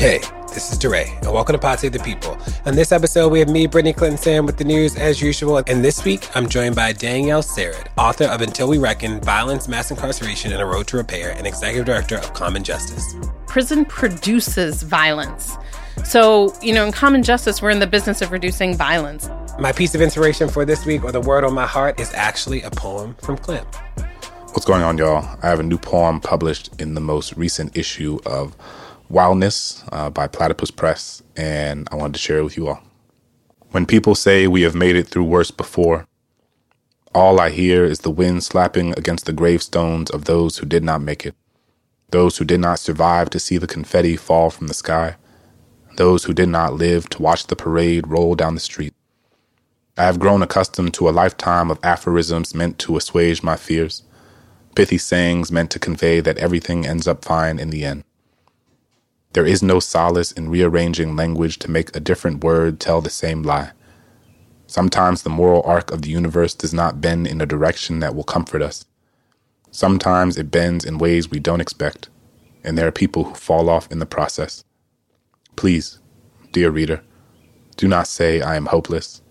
Hey, this is DeRay, and welcome to Pod Save the People. On this episode, we have me, Brittany Clinton Sam, with the news as usual. And this week, I'm joined by Danielle Sered, author of Until We Reckon Violence, Mass Incarceration, and a Road to Repair, and executive director of Common Justice. Prison produces violence. So, you know, in Common Justice, we're in the business of reducing violence. My piece of inspiration for this week, or the word on my heart, is actually a poem from Clint. What's going on, y'all? I have a new poem published in the most recent issue of Wildness uh, by Platypus Press, and I wanted to share it with you all. When people say we have made it through worse before, all I hear is the wind slapping against the gravestones of those who did not make it, those who did not survive to see the confetti fall from the sky, those who did not live to watch the parade roll down the street. I have grown accustomed to a lifetime of aphorisms meant to assuage my fears, pithy sayings meant to convey that everything ends up fine in the end. There is no solace in rearranging language to make a different word tell the same lie. Sometimes the moral arc of the universe does not bend in a direction that will comfort us. Sometimes it bends in ways we don't expect, and there are people who fall off in the process. Please, dear reader, do not say I am hopeless.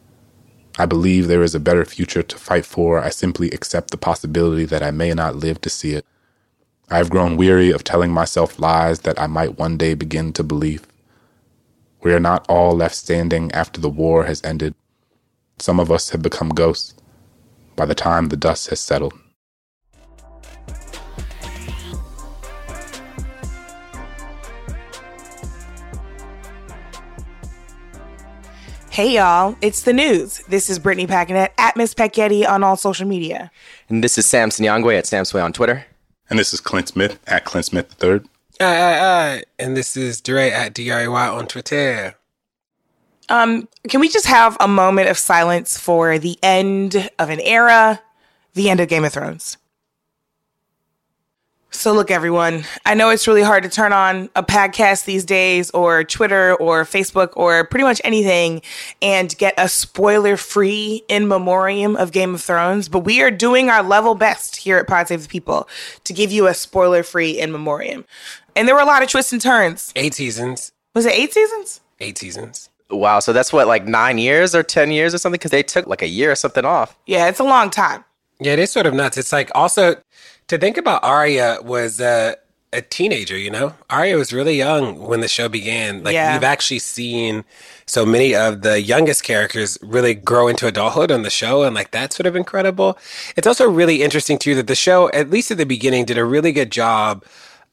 I believe there is a better future to fight for. I simply accept the possibility that I may not live to see it. I have grown weary of telling myself lies that I might one day begin to believe. We are not all left standing after the war has ended. Some of us have become ghosts by the time the dust has settled. Hey y'all, it's the news. This is Brittany Packnett at Miss Packyetti on all social media. And this is Sam Sinyangwe at Sam Sway on Twitter. And this is Clint Smith at Clint Smith III. Aye, aye, aye. And this is DeRay at D-R-A-Y on Twitter. Um, can we just have a moment of silence for the end of an era, the end of Game of Thrones? So, look, everyone, I know it's really hard to turn on a podcast these days, or Twitter, or Facebook, or pretty much anything, and get a spoiler free in memoriam of Game of Thrones, but we are doing our level best here at Pod Save the People to give you a spoiler free in memoriam. And there were a lot of twists and turns. Eight seasons. Was it eight seasons? Eight seasons. Wow, so that's what, like nine years or 10 years or something? Because they took like a year or something off. Yeah, it's a long time. Yeah, it is sort of nuts. It's like also to think about Arya was uh, a teenager, you know? Arya was really young when the show began. Like Yeah. we've actually seen so many of the youngest characters really grow into adulthood on the show and like that's sort of incredible. It's also really interesting too that the show at least at the beginning did a really good job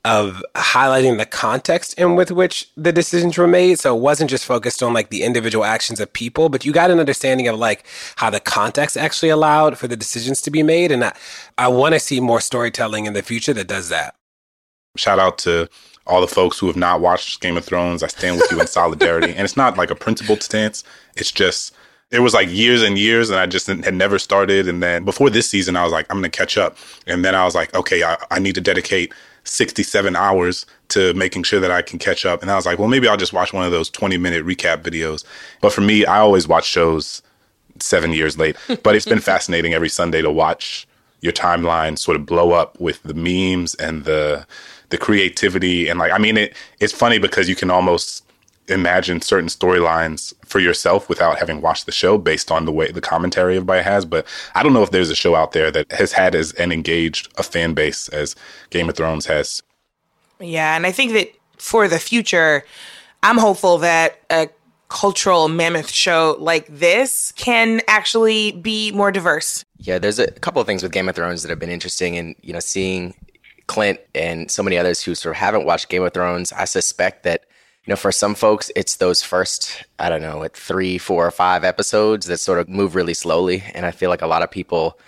of highlighting the context in with which the decisions were made. So it wasn't just focused on like the individual actions of people, but you got an understanding of like how the context actually allowed for the decisions to be made. And I, I want to see more storytelling in the future that does that. Shout out to all the folks who have not watched Game of Thrones. I stand with you in solidarity. And it's not like a principled stance. It's just, it was like years and years, and I just had never started. And then before this season, I was like, I'm to catch up. And then I was like, okay, I, I need to dedicate 67 hours to making sure that I can catch up. And I was like, well, maybe I'll just watch one of those 20 minute recap videos. But for me, I always watch shows seven years late. But it's been fascinating every Sunday to watch your timeline sort of blow up with the memes and the the creativity and like I mean it it's funny because you can almost imagine certain storylines for yourself without having watched the show based on the way the commentary everybody has. But I don't know if there's a show out there that has had as an engaged a fan base as Game of Thrones has. Yeah, and I think that for the future, I'm hopeful that a cultural mammoth show like this can actually be more diverse. Yeah, there's a couple of things with Game of Thrones that have been interesting, and you know, seeing Clint and so many others who sort of haven't watched Game of Thrones. I suspect that you know, for some folks, it's those first I don't know, at three, four, or five episodes that sort of move really slowly, and I feel like a lot of people.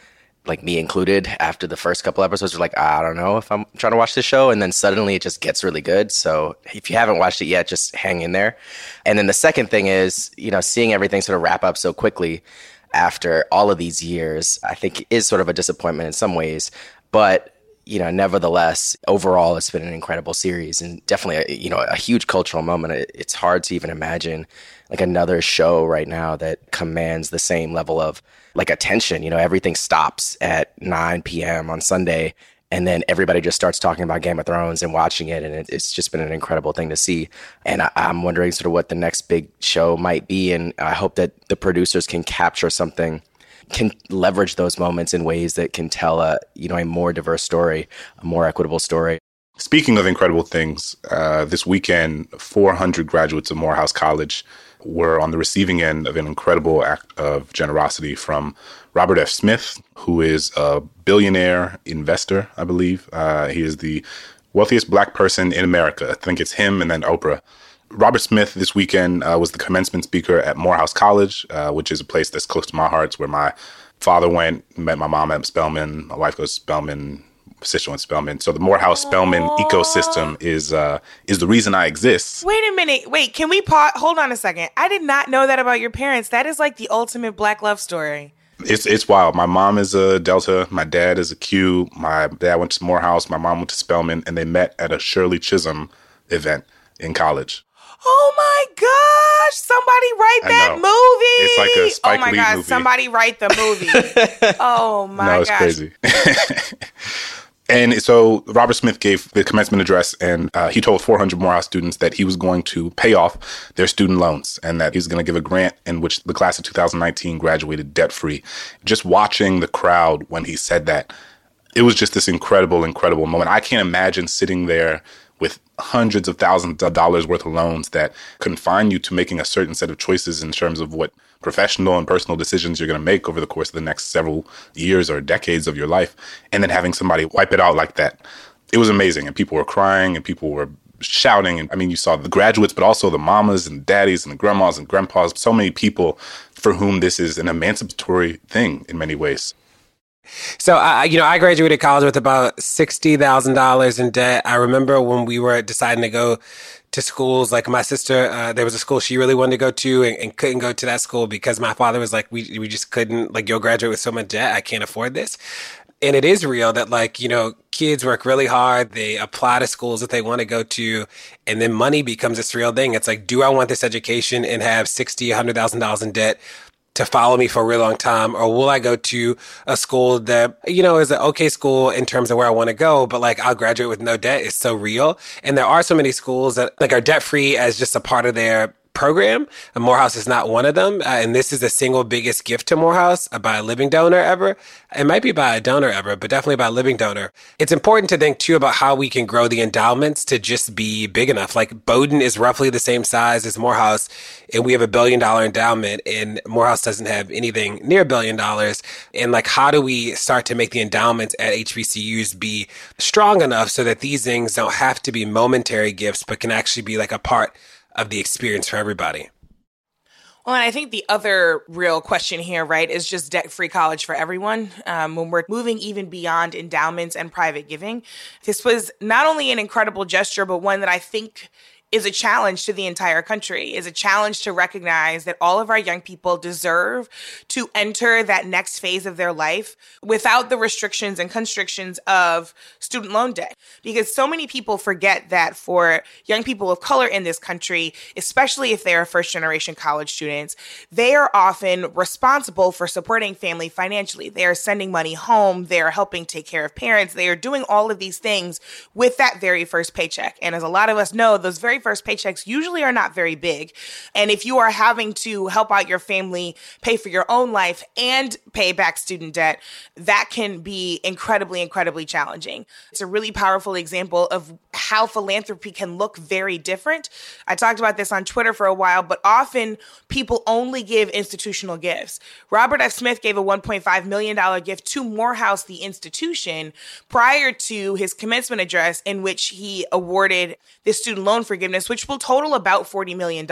Like me included, after the first couple episodes, are like, ah, I don't know if I'm trying to watch this show, and then suddenly it just gets really good. So if you haven't watched it yet, just hang in there. And then the second thing is, you know, seeing everything sort of wrap up so quickly after all of these years, I think is sort of a disappointment in some ways. But you know, nevertheless, overall, it's been an incredible series and definitely, a, you know, a huge cultural moment. It, it's hard to even imagine like another show right now that commands the same level of like attention. You know, everything stops at 9 p.m. on Sunday and then everybody just starts talking about Game of Thrones and watching it, and it, it's just been an incredible thing to see. And I, I'm wondering sort of what the next big show might be, and I hope that the producers can capture something, can leverage those moments in ways that can tell a you know a more diverse story, a more equitable story. Speaking of incredible things, uh, this weekend, 400 graduates of Morehouse College were on the receiving end of an incredible act of generosity from Robert F. Smith, who is a billionaire investor, I believe. Uh, he is the wealthiest black person in America. I think it's him and then Oprah. Robert Smith this weekend uh, was the commencement speaker at Morehouse College, uh, which is a place that's close to my heart. It's where my father went, met my mom at Spelman. My wife goes to Spelman sister went Spelman. So the Morehouse Spelman ecosystem is uh, is the reason I exist. Wait a minute. Wait, can we pause? Hold on a second. I did not know that about your parents. That is like the ultimate black love story. It's it's wild. My mom is a Delta. My dad is a Q. My dad went to Morehouse. My mom went to Spelman, and they met at a Shirley Chisholm event in college. Oh my gosh! Somebody write that movie. It's like a Spike Oh my Lee gosh! movie. Somebody write the movie. oh my no, it's gosh! crazy. and so Robert Smith gave the commencement address, and uh, he told 400 Morehouse students that he was going to pay off their student loans, and that he was going to give a grant in which the class of 2019 graduated debt free. Just watching the crowd when he said that, it was just this incredible, incredible moment. I can't imagine sitting there with hundreds of thousands of dollars worth of loans that confine you to making a certain set of choices in terms of what professional and personal decisions you're going to make over the course of the next several years or decades of your life. And then having somebody wipe it out like that it was amazing. And people were crying and people were shouting. And i mean you saw the graduates but also the mamas and daddies and the grandmas and grandpas so many people for whom this is an emancipatory thing in many ways So, I, you know, I graduated college with about sixty thousand dollars in debt. I remember when we were deciding to go to schools. Like my sister, uh, there was a school she really wanted to go to and, and couldn't go to that school because my father was like, "We we just couldn't. Like, you'll graduate with so much debt. I can't afford this." And it is real that like you know kids work really hard. They apply to schools that they want to go to, and then money becomes this real thing. It's like, do I want this education and have sixty, hundred thousand dollars in debt? To follow me for a really long time or will I go to a school that you know is an okay school in terms of where I want to go but like I'll graduate with no debt it's so real. And there are so many schools that like are debt free as just a part of their program and Morehouse is not one of them uh, and this is the single biggest gift to Morehouse uh, by a living donor ever. It might be by a donor ever but definitely by a living donor. It's important to think too about how we can grow the endowments to just be big enough. Like Bowdoin is roughly the same size as Morehouse and we have a billion dollar endowment and Morehouse doesn't have anything near a billion dollars. And like how do we start to make the endowments at HBCUs be strong enough so that these things don't have to be momentary gifts but can actually be like a part of the experience for everybody. Well, and I think the other real question here, right, is just debt free college for everyone. Um, when we're moving even beyond endowments and private giving, this was not only an incredible gesture, but one that I think is a challenge to the entire country, is a challenge to recognize that all of our young people deserve to enter that next phase of their life without the restrictions and constrictions of student loan debt. Because so many people forget that for young people of color in this country, especially if they are first generation college students, they are often responsible for supporting family financially. They are sending money home, they are helping take care of parents, they are doing all of these things with that very first paycheck. And as a lot of us know, those very first paychecks usually are not very big. And if you are having to help out your family, pay for your own life, and pay back student debt, that can be incredibly, incredibly challenging. It's a really powerful example of how philanthropy can look very different. I talked about this on Twitter for a while, but often people only give institutional gifts. Robert F. Smith gave a $1.5 million gift to Morehouse, the institution, prior to his commencement address, in which he awarded the student loan forgiveness, which will total about $40 million.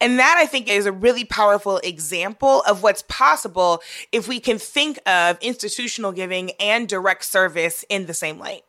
And that I think is a really powerful example of what's possible if we can think of institutional giving and direct service in the same light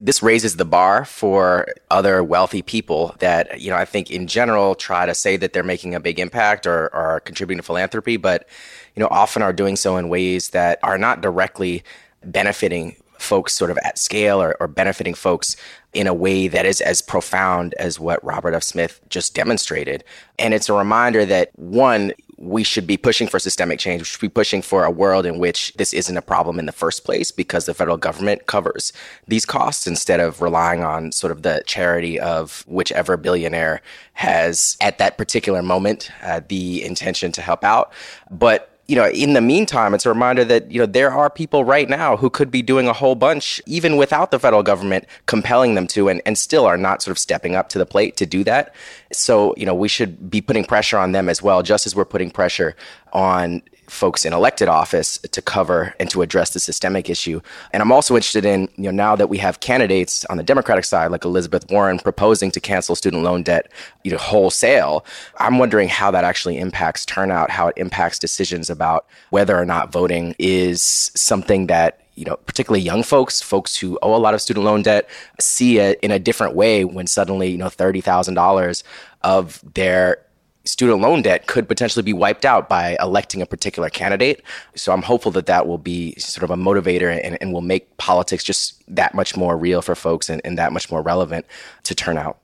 this raises the bar for other wealthy people that you know i think in general try to say that they're making a big impact or, or are contributing to philanthropy but you know often are doing so in ways that are not directly benefiting folks sort of at scale or, or benefiting folks in a way that is as profound as what Robert F. Smith just demonstrated. And it's a reminder that one, we should be pushing for systemic change. We should be pushing for a world in which this isn't a problem in the first place because the federal government covers these costs instead of relying on sort of the charity of whichever billionaire has at that particular moment uh, the intention to help out. But you know, in the meantime, it's a reminder that, you know, there are people right now who could be doing a whole bunch, even without the federal government compelling them to, and, and still are not sort of stepping up to the plate to do that. So, you know, we should be putting pressure on them as well, just as we're putting pressure on folks in elected office to cover and to address the systemic issue. And I'm also interested in, you know, now that we have candidates on the Democratic side, like Elizabeth Warren, proposing to cancel student loan debt, you know, wholesale, I'm wondering how that actually impacts turnout, how it impacts decisions about whether or not voting is something that you know, particularly young folks, folks who owe a lot of student loan debt, see it in a different way when suddenly, you know, thirty thousand dollars of their student loan debt could potentially be wiped out by electing a particular candidate. So I'm hopeful that that will be sort of a motivator and, and will make politics just that much more real for folks and, and that much more relevant to turn out.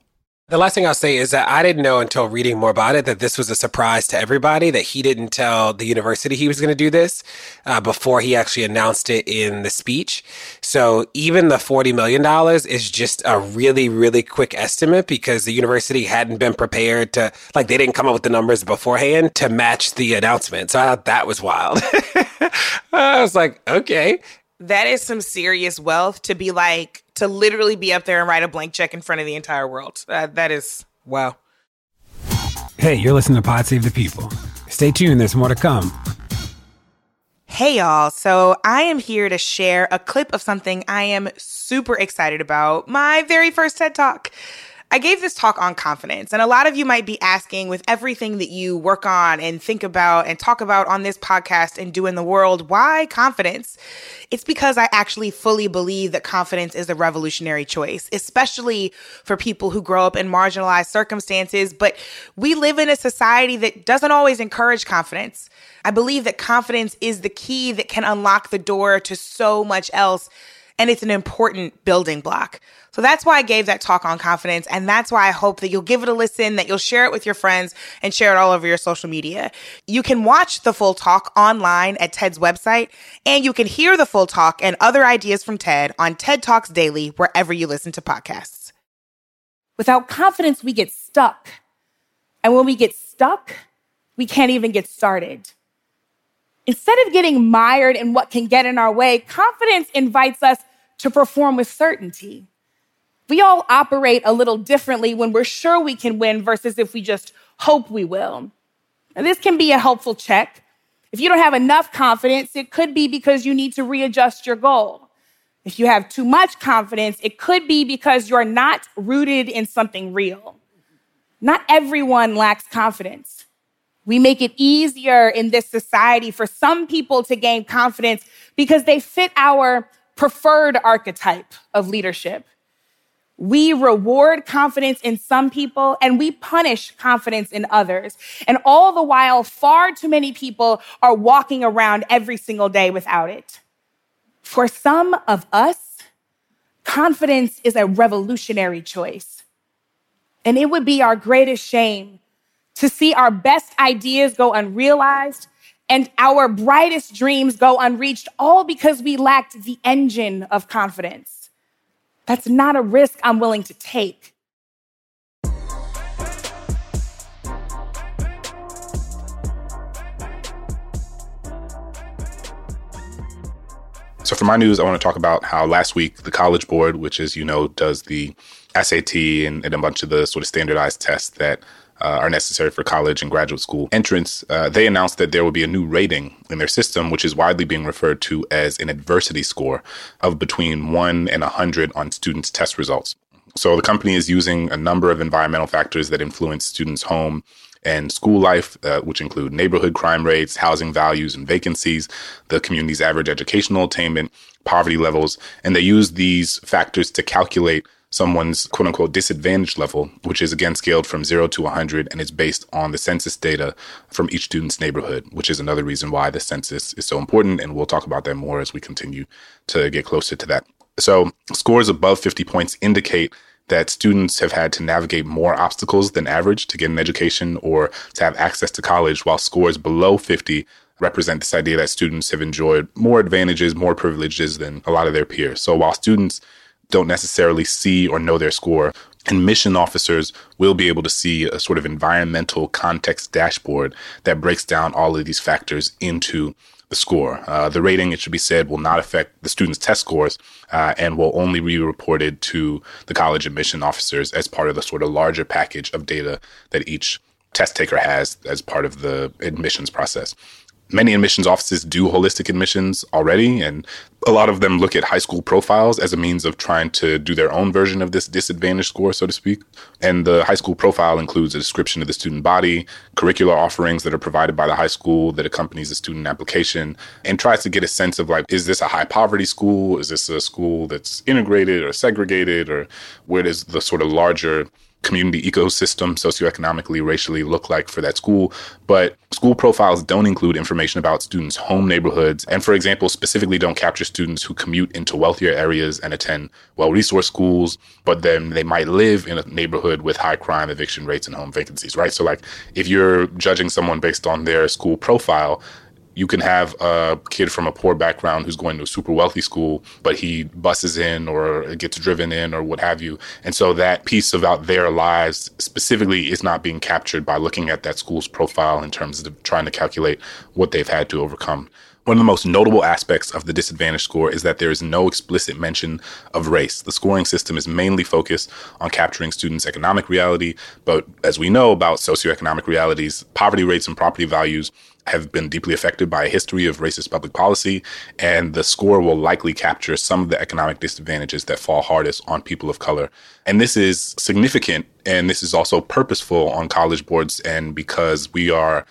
The last thing I'll say is that I didn't know until reading more about it that this was a surprise to everybody, that he didn't tell the university he was going to do this uh, before he actually announced it in the speech. So even the $40 million is just a really, really quick estimate because the university hadn't been prepared to, like, they didn't come up with the numbers beforehand to match the announcement. So I thought that was wild. I was like, okay. That is some serious wealth to be like, to literally be up there and write a blank check in front of the entire world. Uh, that is wow. Hey, you're listening to Pod Save the People. Stay tuned, there's more to come. Hey, y'all. So, I am here to share a clip of something I am super excited about my very first TED Talk. I gave this talk on confidence, and a lot of you might be asking with everything that you work on and think about and talk about on this podcast and do in the world, why confidence? It's because I actually fully believe that confidence is a revolutionary choice, especially for people who grow up in marginalized circumstances. But we live in a society that doesn't always encourage confidence. I believe that confidence is the key that can unlock the door to so much else and it's an important building block. So that's why I gave that talk on confidence. And that's why I hope that you'll give it a listen, that you'll share it with your friends and share it all over your social media. You can watch the full talk online at TED's website, and you can hear the full talk and other ideas from TED on TED Talks Daily, wherever you listen to podcasts. Without confidence, we get stuck. And when we get stuck, we can't even get started. Instead of getting mired in what can get in our way, confidence invites us to perform with certainty. We all operate a little differently when we're sure we can win versus if we just hope we will. And this can be a helpful check. If you don't have enough confidence, it could be because you need to readjust your goal. If you have too much confidence, it could be because you're not rooted in something real. Not everyone lacks confidence. We make it easier in this society for some people to gain confidence because they fit our preferred archetype of leadership. We reward confidence in some people and we punish confidence in others. And all the while, far too many people are walking around every single day without it. For some of us, confidence is a revolutionary choice. And it would be our greatest shame to see our best ideas go unrealized and our brightest dreams go unreached, all because we lacked the engine of confidence. That's not a risk I'm willing to take. So, for my news, I want to talk about how last week the College Board, which, as you know, does the SAT and, and a bunch of the sort of standardized tests that uh, are necessary for college and graduate school entrance, uh, they announced that there will be a new rating in their system, which is widely being referred to as an adversity score of between 1 and 100 on students' test results. So the company is using a number of environmental factors that influence students' home and school life, uh, which include neighborhood crime rates, housing values and vacancies, the community's average educational attainment, poverty levels, and they use these factors to calculate someone's quote unquote disadvantage level, which is again scaled from zero to 100 and is based on the census data from each student's neighborhood, which is another reason why the census is so important. And we'll talk about that more as we continue to get closer to that. So scores above 50 points indicate that students have had to navigate more obstacles than average to get an education or to have access to college, while scores below 50 represent this idea that students have enjoyed more advantages, more privileges than a lot of their peers. So while students don't necessarily see or know their score, admission officers will be able to see a sort of environmental context dashboard that breaks down all of these factors into the score. Uh, the rating, it should be said, will not affect the students' test scores uh, and will only be reported to the college admission officers as part of the sort of larger package of data that each test taker has as part of the admissions process many admissions offices do holistic admissions already, and a lot of them look at high school profiles as a means of trying to do their own version of this disadvantage score, so to speak. And the high school profile includes a description of the student body, curricular offerings that are provided by the high school that accompanies the student application, and tries to get a sense of like, is this a high poverty school? Is this a school that's integrated or segregated? Or where does the sort of larger community ecosystem socioeconomically, racially look like for that school. But school profiles don't include information about students' home neighborhoods, and for example, specifically don't capture students who commute into wealthier areas and attend well resourced schools, but then they might live in a neighborhood with high crime, eviction rates, and home vacancies, right? So, like, if you're judging someone based on their school profile, you can have a kid from a poor background who's going to a super wealthy school, but he buses in or gets driven in or what have you. And so that piece about their lives specifically is not being captured by looking at that school's profile in terms of trying to calculate what they've had to overcome. One of the most notable aspects of the disadvantage score is that there is no explicit mention of race. The scoring system is mainly focused on capturing students' economic reality, but as we know about socioeconomic realities, poverty rates and property values have been deeply affected by a history of racist public policy, and the score will likely capture some of the economic disadvantages that fall hardest on people of color. And this is significant, and this is also purposeful on college boards, and because we are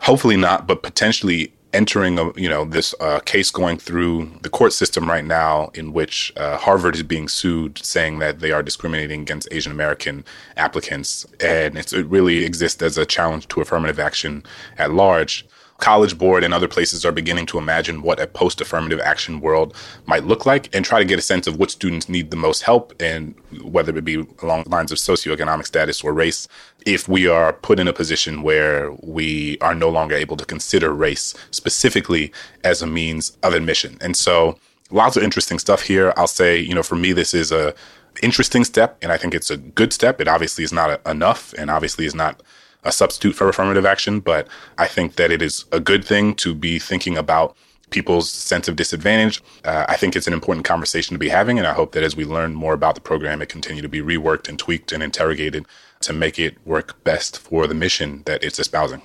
hopefully not, but potentially entering a you know this uh, case going through the court system right now in which uh, Harvard is being sued saying that they are discriminating against Asian American applicants. And it really exists as a challenge to affirmative action at large College Board and other places are beginning to imagine what a post affirmative action world might look like and try to get a sense of what students need the most help and whether it be along lines of socioeconomic status or race. If we are put in a position where we are no longer able to consider race specifically as a means of admission. And so lots of interesting stuff here. I'll say, you know, for me, this is a interesting step and I think it's a good step. It obviously is not a, enough and obviously is not a substitute for affirmative action, but I think that it is a good thing to be thinking about people's sense of disadvantage. Uh, I think it's an important conversation to be having, and I hope that as we learn more about the program, it continue to be reworked and tweaked and interrogated to make it work best for the mission that it's espousing.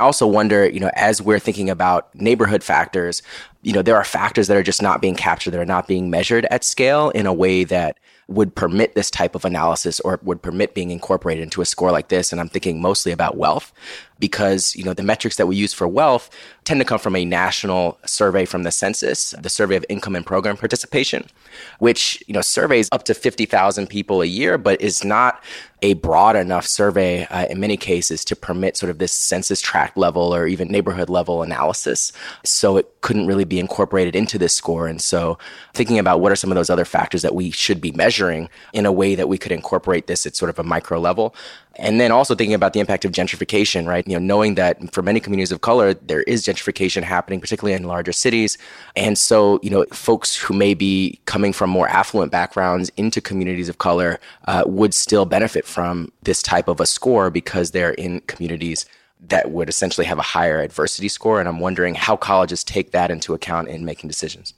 I also wonder, you know, as we're thinking about neighborhood factors, you know, there are factors that are just not being captured, that are not being measured at scale in a way that would permit this type of analysis or would permit being incorporated into a score like this. And I'm thinking mostly about wealth because, you know, the metrics that we use for wealth tend to come from a national survey from the census, the survey of income and program participation, which, you know, surveys up to 50,000 people a year, but is not a broad enough survey uh, in many cases to permit sort of this census tract level or even neighborhood level analysis. So it couldn't really be incorporated into this score. And so thinking about what are some of those other factors that we should be measuring in a way that we could incorporate this at sort of a micro level. And then also thinking about the impact of gentrification, right? You know, knowing that for many communities of color, there is gentrification happening, particularly in larger cities. And so, you know, folks who may be coming from more affluent backgrounds into communities of color uh, would still benefit from this type of a score because they're in communities that would essentially have a higher adversity score. And I'm wondering how colleges take that into account in making decisions.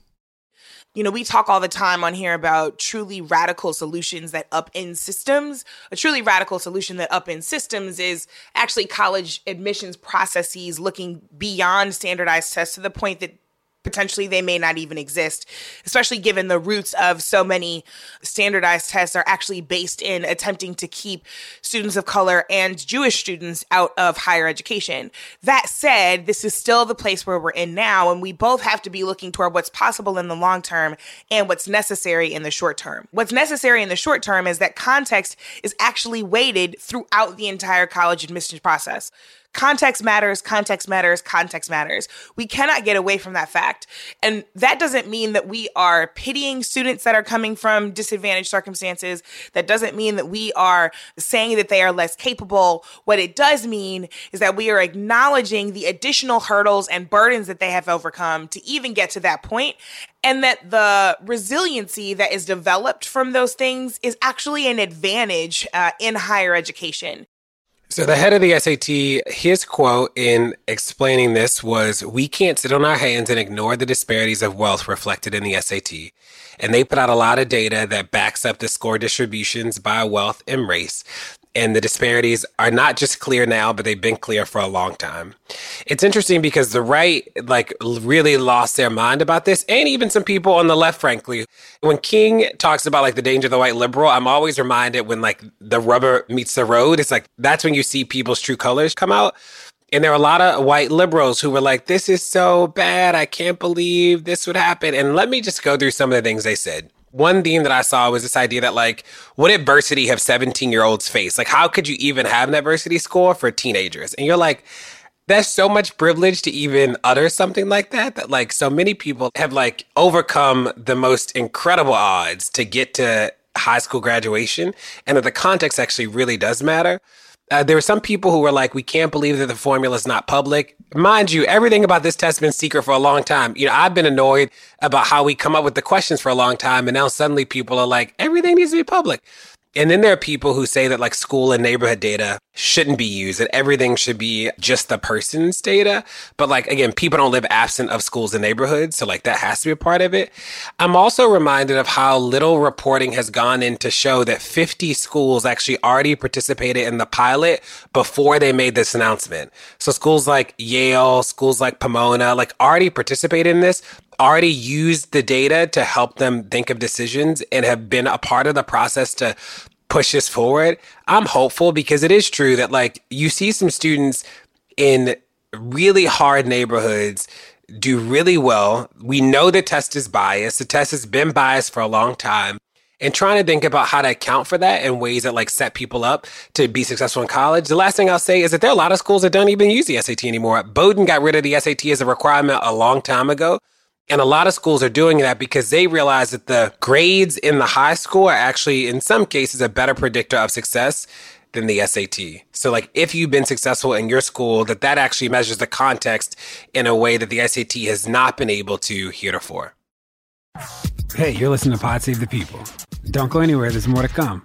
You know, we talk all the time on here about truly radical solutions that upend systems. A truly radical solution that upends systems is actually college admissions processes looking beyond standardized tests to the point that potentially they may not even exist, especially given the roots of so many standardized tests are actually based in attempting to keep students of color and Jewish students out of higher education. That said, this is still the place where we're in now, and we both have to be looking toward what's possible in the long term and what's necessary in the short term. What's necessary in the short term is that context is actually weighted throughout the entire college admissions process Context matters, context matters, context matters. We cannot get away from that fact. And that doesn't mean that we are pitying students that are coming from disadvantaged circumstances. That doesn't mean that we are saying that they are less capable. What it does mean is that we are acknowledging the additional hurdles and burdens that they have overcome to even get to that point and that the resiliency that is developed from those things is actually an advantage uh, in higher education. So, the head of the SAT, his quote in explaining this was We can't sit on our hands and ignore the disparities of wealth reflected in the SAT. And they put out a lot of data that backs up the score distributions by wealth and race and the disparities are not just clear now, but they've been clear for a long time. It's interesting because the right, like, really lost their mind about this, and even some people on the left, frankly. When King talks about like the danger of the white liberal, I'm always reminded when like the rubber meets the road, it's like that's when you see people's true colors come out. And there are a lot of white liberals who were like, this is so bad. I can't believe this would happen. And let me just go through some of the things they said one theme that I saw was this idea that like, would adversity have 17 year olds face? Like, how could you even have an adversity score for teenagers? And you're like, that's so much privilege to even utter something like that that like so many people have like overcome the most incredible odds to get to high school graduation and that the context actually really does matter uh, there were some people who were like, we can't believe that the formula is not public. Mind you, everything about this test has been secret for a long time. You know, I've been annoyed about how we come up with the questions for a long time. And now suddenly people are like, everything needs to be public. And then there are people who say that like school and neighborhood data shouldn't be used, that everything should be just the person's data. But like, again, people don't live absent of schools and neighborhoods. So like that has to be a part of it. I'm also reminded of how little reporting has gone in to show that 50 schools actually already participated in the pilot before they made this announcement. So schools like Yale, schools like Pomona, like already participated in this already used the data to help them think of decisions and have been a part of the process to push this forward. I'm hopeful because it is true that like you see some students in really hard neighborhoods do really well. We know the test is biased. The test has been biased for a long time. And trying to think about how to account for that in ways that like set people up to be successful in college. The last thing I'll say is that there are a lot of schools that don't even use the SAT anymore. Bowdoin got rid of the SAT as a requirement a long time ago. And a lot of schools are doing that because they realize that the grades in the high school are actually, in some cases, a better predictor of success than the SAT. So like if you've been successful in your school, that that actually measures the context in a way that the SAT has not been able to heretofore. Hey, you're listening to Pod Save the People. Don't go anywhere, there's more to come.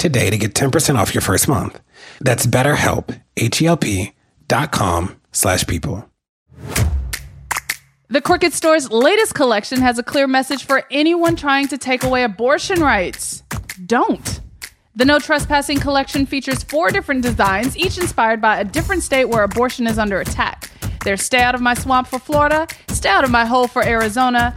today to get 10% off your first month. That's betterhelp, H-E-L-P dot com slash people. The Crooked Store's latest collection has a clear message for anyone trying to take away abortion rights. Don't. The No Trespassing collection features four different designs, each inspired by a different state where abortion is under attack. There's Stay Out of My Swamp for Florida, Stay Out of My Hole for Arizona,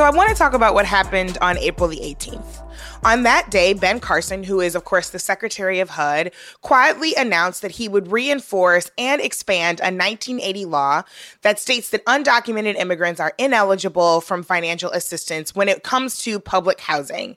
So I want to talk about what happened on April the 18th. On that day, Ben Carson, who is, of course, the Secretary of HUD, quietly announced that he would reinforce and expand a 1980 law that states that undocumented immigrants are ineligible from financial assistance when it comes to public housing.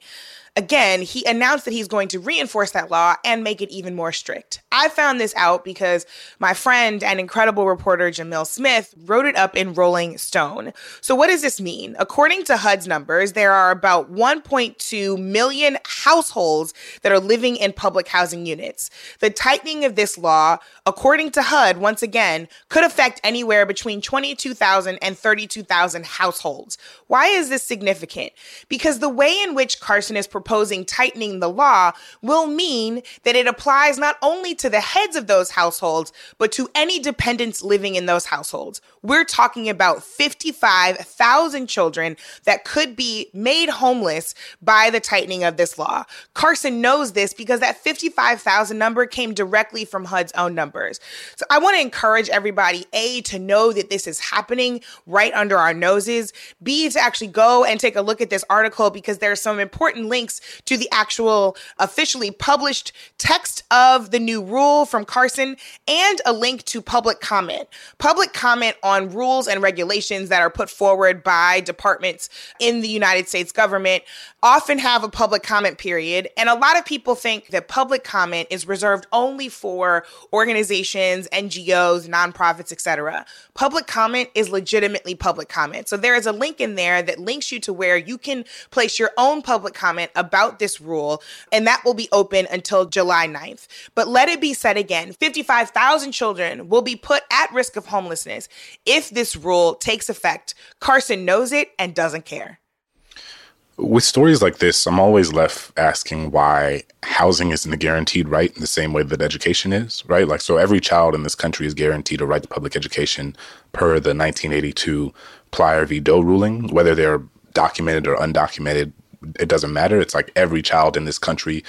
Again, he announced that he's going to reinforce that law and make it even more strict. I found this out because my friend and incredible reporter Jamil Smith wrote it up in Rolling Stone. So, what does this mean? According to HUD's numbers, there are about 1.2 million households that are living in public housing units. The tightening of this law, according to HUD, once again, could affect anywhere between 22,000 and 32,000 households. Why is this significant? Because the way in which Carson is proposing tightening the law will mean that it applies not only to the heads of those households, but to any dependents living in those households. We're talking about 55,000 children that could be made homeless by the tightening of this law. Carson knows this because that 55,000 number came directly from HUD's own numbers. So I want to encourage everybody, A, to know that this is happening right under our noses, B, to actually go and take a look at this article because there are some important links to the actual officially published text of the new rule from Carson and a link to public comment. Public comment on rules and regulations that are put forward by departments in the United States government often have a public comment period. And a lot of people think that public comment is reserved only for organizations, NGOs, nonprofits, etc. Public comment is legitimately public comment. So there is a link in there that links you to where you can place your own public comment about this rule, and that will be open until July 9th. But let it be said again 55,000 children will be put at risk of homelessness if this rule takes effect. Carson knows it and doesn't care. With stories like this, I'm always left asking why housing isn't a guaranteed right in the same way that education is, right? Like, so every child in this country is guaranteed a right to public education per the 1982 Plyler v. Doe ruling, whether they're documented or undocumented it doesn't matter. It's like every child in this country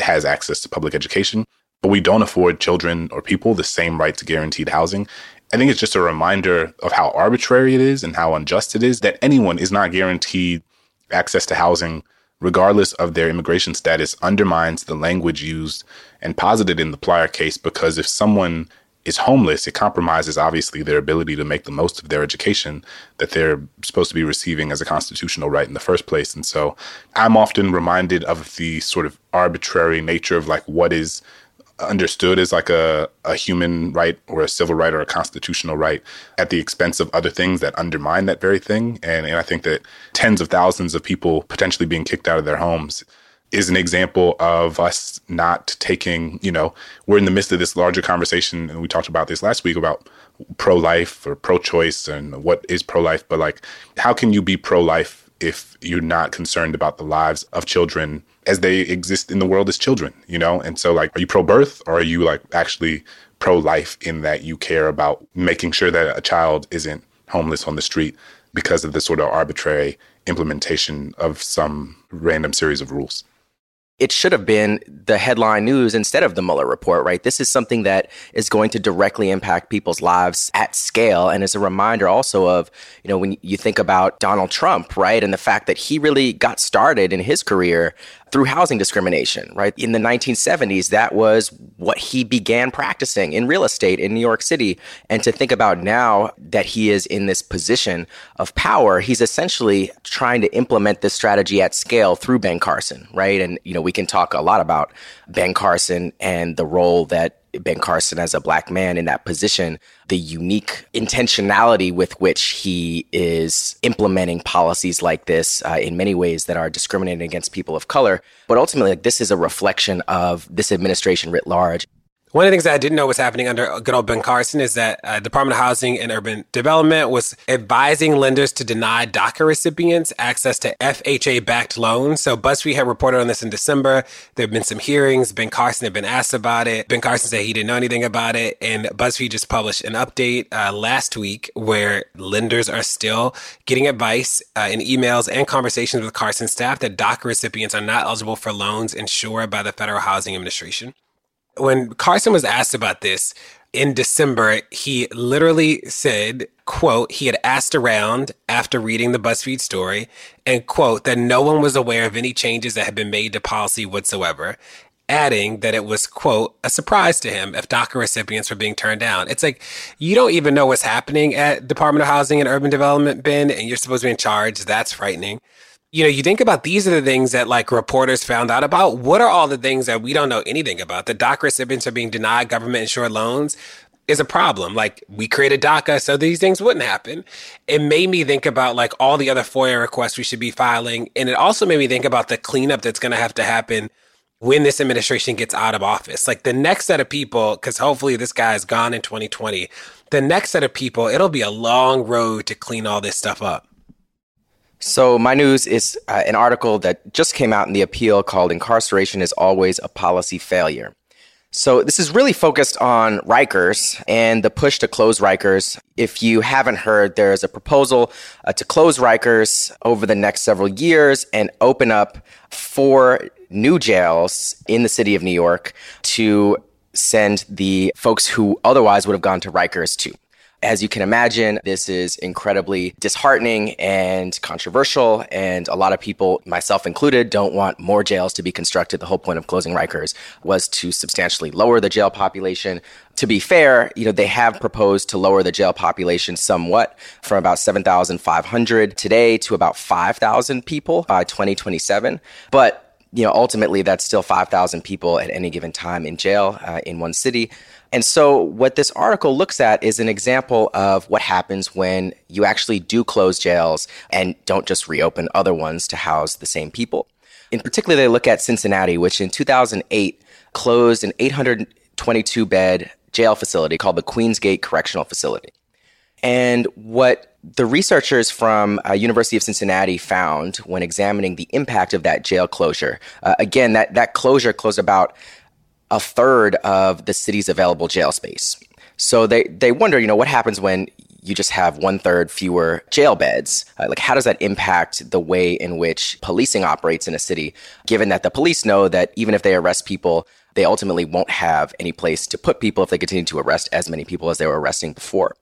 has access to public education, but we don't afford children or people the same right to guaranteed housing. I think it's just a reminder of how arbitrary it is and how unjust it is that anyone is not guaranteed access to housing regardless of their immigration status undermines the language used and posited in the Plyler case because if someone is homeless, it compromises obviously their ability to make the most of their education that they're supposed to be receiving as a constitutional right in the first place. And so I'm often reminded of the sort of arbitrary nature of like what is understood as like a, a human right or a civil right or a constitutional right at the expense of other things that undermine that very thing. And, and I think that tens of thousands of people potentially being kicked out of their homes is an example of us not taking, you know, we're in the midst of this larger conversation, and we talked about this last week about pro life or pro choice and what is pro life, but like, how can you be pro life if you're not concerned about the lives of children as they exist in the world as children, you know? And so, like, are you pro birth or are you like actually pro life in that you care about making sure that a child isn't homeless on the street because of the sort of arbitrary implementation of some random series of rules? it should have been the headline news instead of the Mueller report, right? This is something that is going to directly impact people's lives at scale. And as a reminder also of, you know, when you think about Donald Trump, right? And the fact that he really got started in his career through housing discrimination, right? In the 1970s, that was what he began practicing in real estate in New York City. And to think about now that he is in this position of power, he's essentially trying to implement this strategy at scale through Ben Carson, right? And, you know, we can talk a lot about Ben Carson and the role that Ben Carson as a black man in that position, the unique intentionality with which he is implementing policies like this uh, in many ways that are discriminating against people of color. But ultimately, like, this is a reflection of this administration writ large. One of the things that I didn't know was happening under good old Ben Carson is that uh, Department of Housing and Urban Development was advising lenders to deny DACA recipients access to FHA-backed loans. So BuzzFeed had reported on this in December. There have been some hearings. Ben Carson had been asked about it. Ben Carson said he didn't know anything about it, and BuzzFeed just published an update uh, last week where lenders are still getting advice uh, in emails and conversations with Carson staff that DACA recipients are not eligible for loans insured by the Federal Housing Administration when Carson was asked about this in December, he literally said, quote, he had asked around after reading the BuzzFeed story and quote, that no one was aware of any changes that had been made to policy whatsoever. Adding that it was, quote, a surprise to him if DACA recipients were being turned down. It's like, you don't even know what's happening at Department of Housing and Urban Development, Ben, and you're supposed to be in charge. That's frightening you know, you think about these are the things that like reporters found out about. What are all the things that we don't know anything about? The DACA recipients are being denied government insured loans is a problem. Like we created DACA so these things wouldn't happen. It made me think about like all the other FOIA requests we should be filing. And it also made me think about the cleanup that's going to have to happen when this administration gets out of office. Like the next set of people, because hopefully this guy is gone in 2020, the next set of people, it'll be a long road to clean all this stuff up. So, my news is uh, an article that just came out in the appeal called Incarceration is Always a Policy Failure. So, this is really focused on Rikers and the push to close Rikers. If you haven't heard, there's a proposal uh, to close Rikers over the next several years and open up four new jails in the city of New York to send the folks who otherwise would have gone to Rikers to. As you can imagine, this is incredibly disheartening and controversial. And a lot of people, myself included, don't want more jails to be constructed. The whole point of closing Rikers was to substantially lower the jail population. To be fair, you know, they have proposed to lower the jail population somewhat from about 7,500 today to about 5,000 people by 2027. But you know, ultimately, that's still 5,000 people at any given time in jail uh, in one city. And so, what this article looks at is an example of what happens when you actually do close jails and don't just reopen other ones to house the same people. In particular, they look at Cincinnati, which in 2008 closed an 822 bed jail facility called the Queensgate Correctional Facility. And what the researchers from uh, University of Cincinnati found when examining the impact of that jail closure, uh, again, that, that closure closed about a third of the city's available jail space. So they, they wonder, you know, what happens when you just have one third fewer jail beds. Uh, like, how does that impact the way in which policing operates in a city, given that the police know that even if they arrest people, they ultimately won't have any place to put people if they continue to arrest as many people as they were arresting before.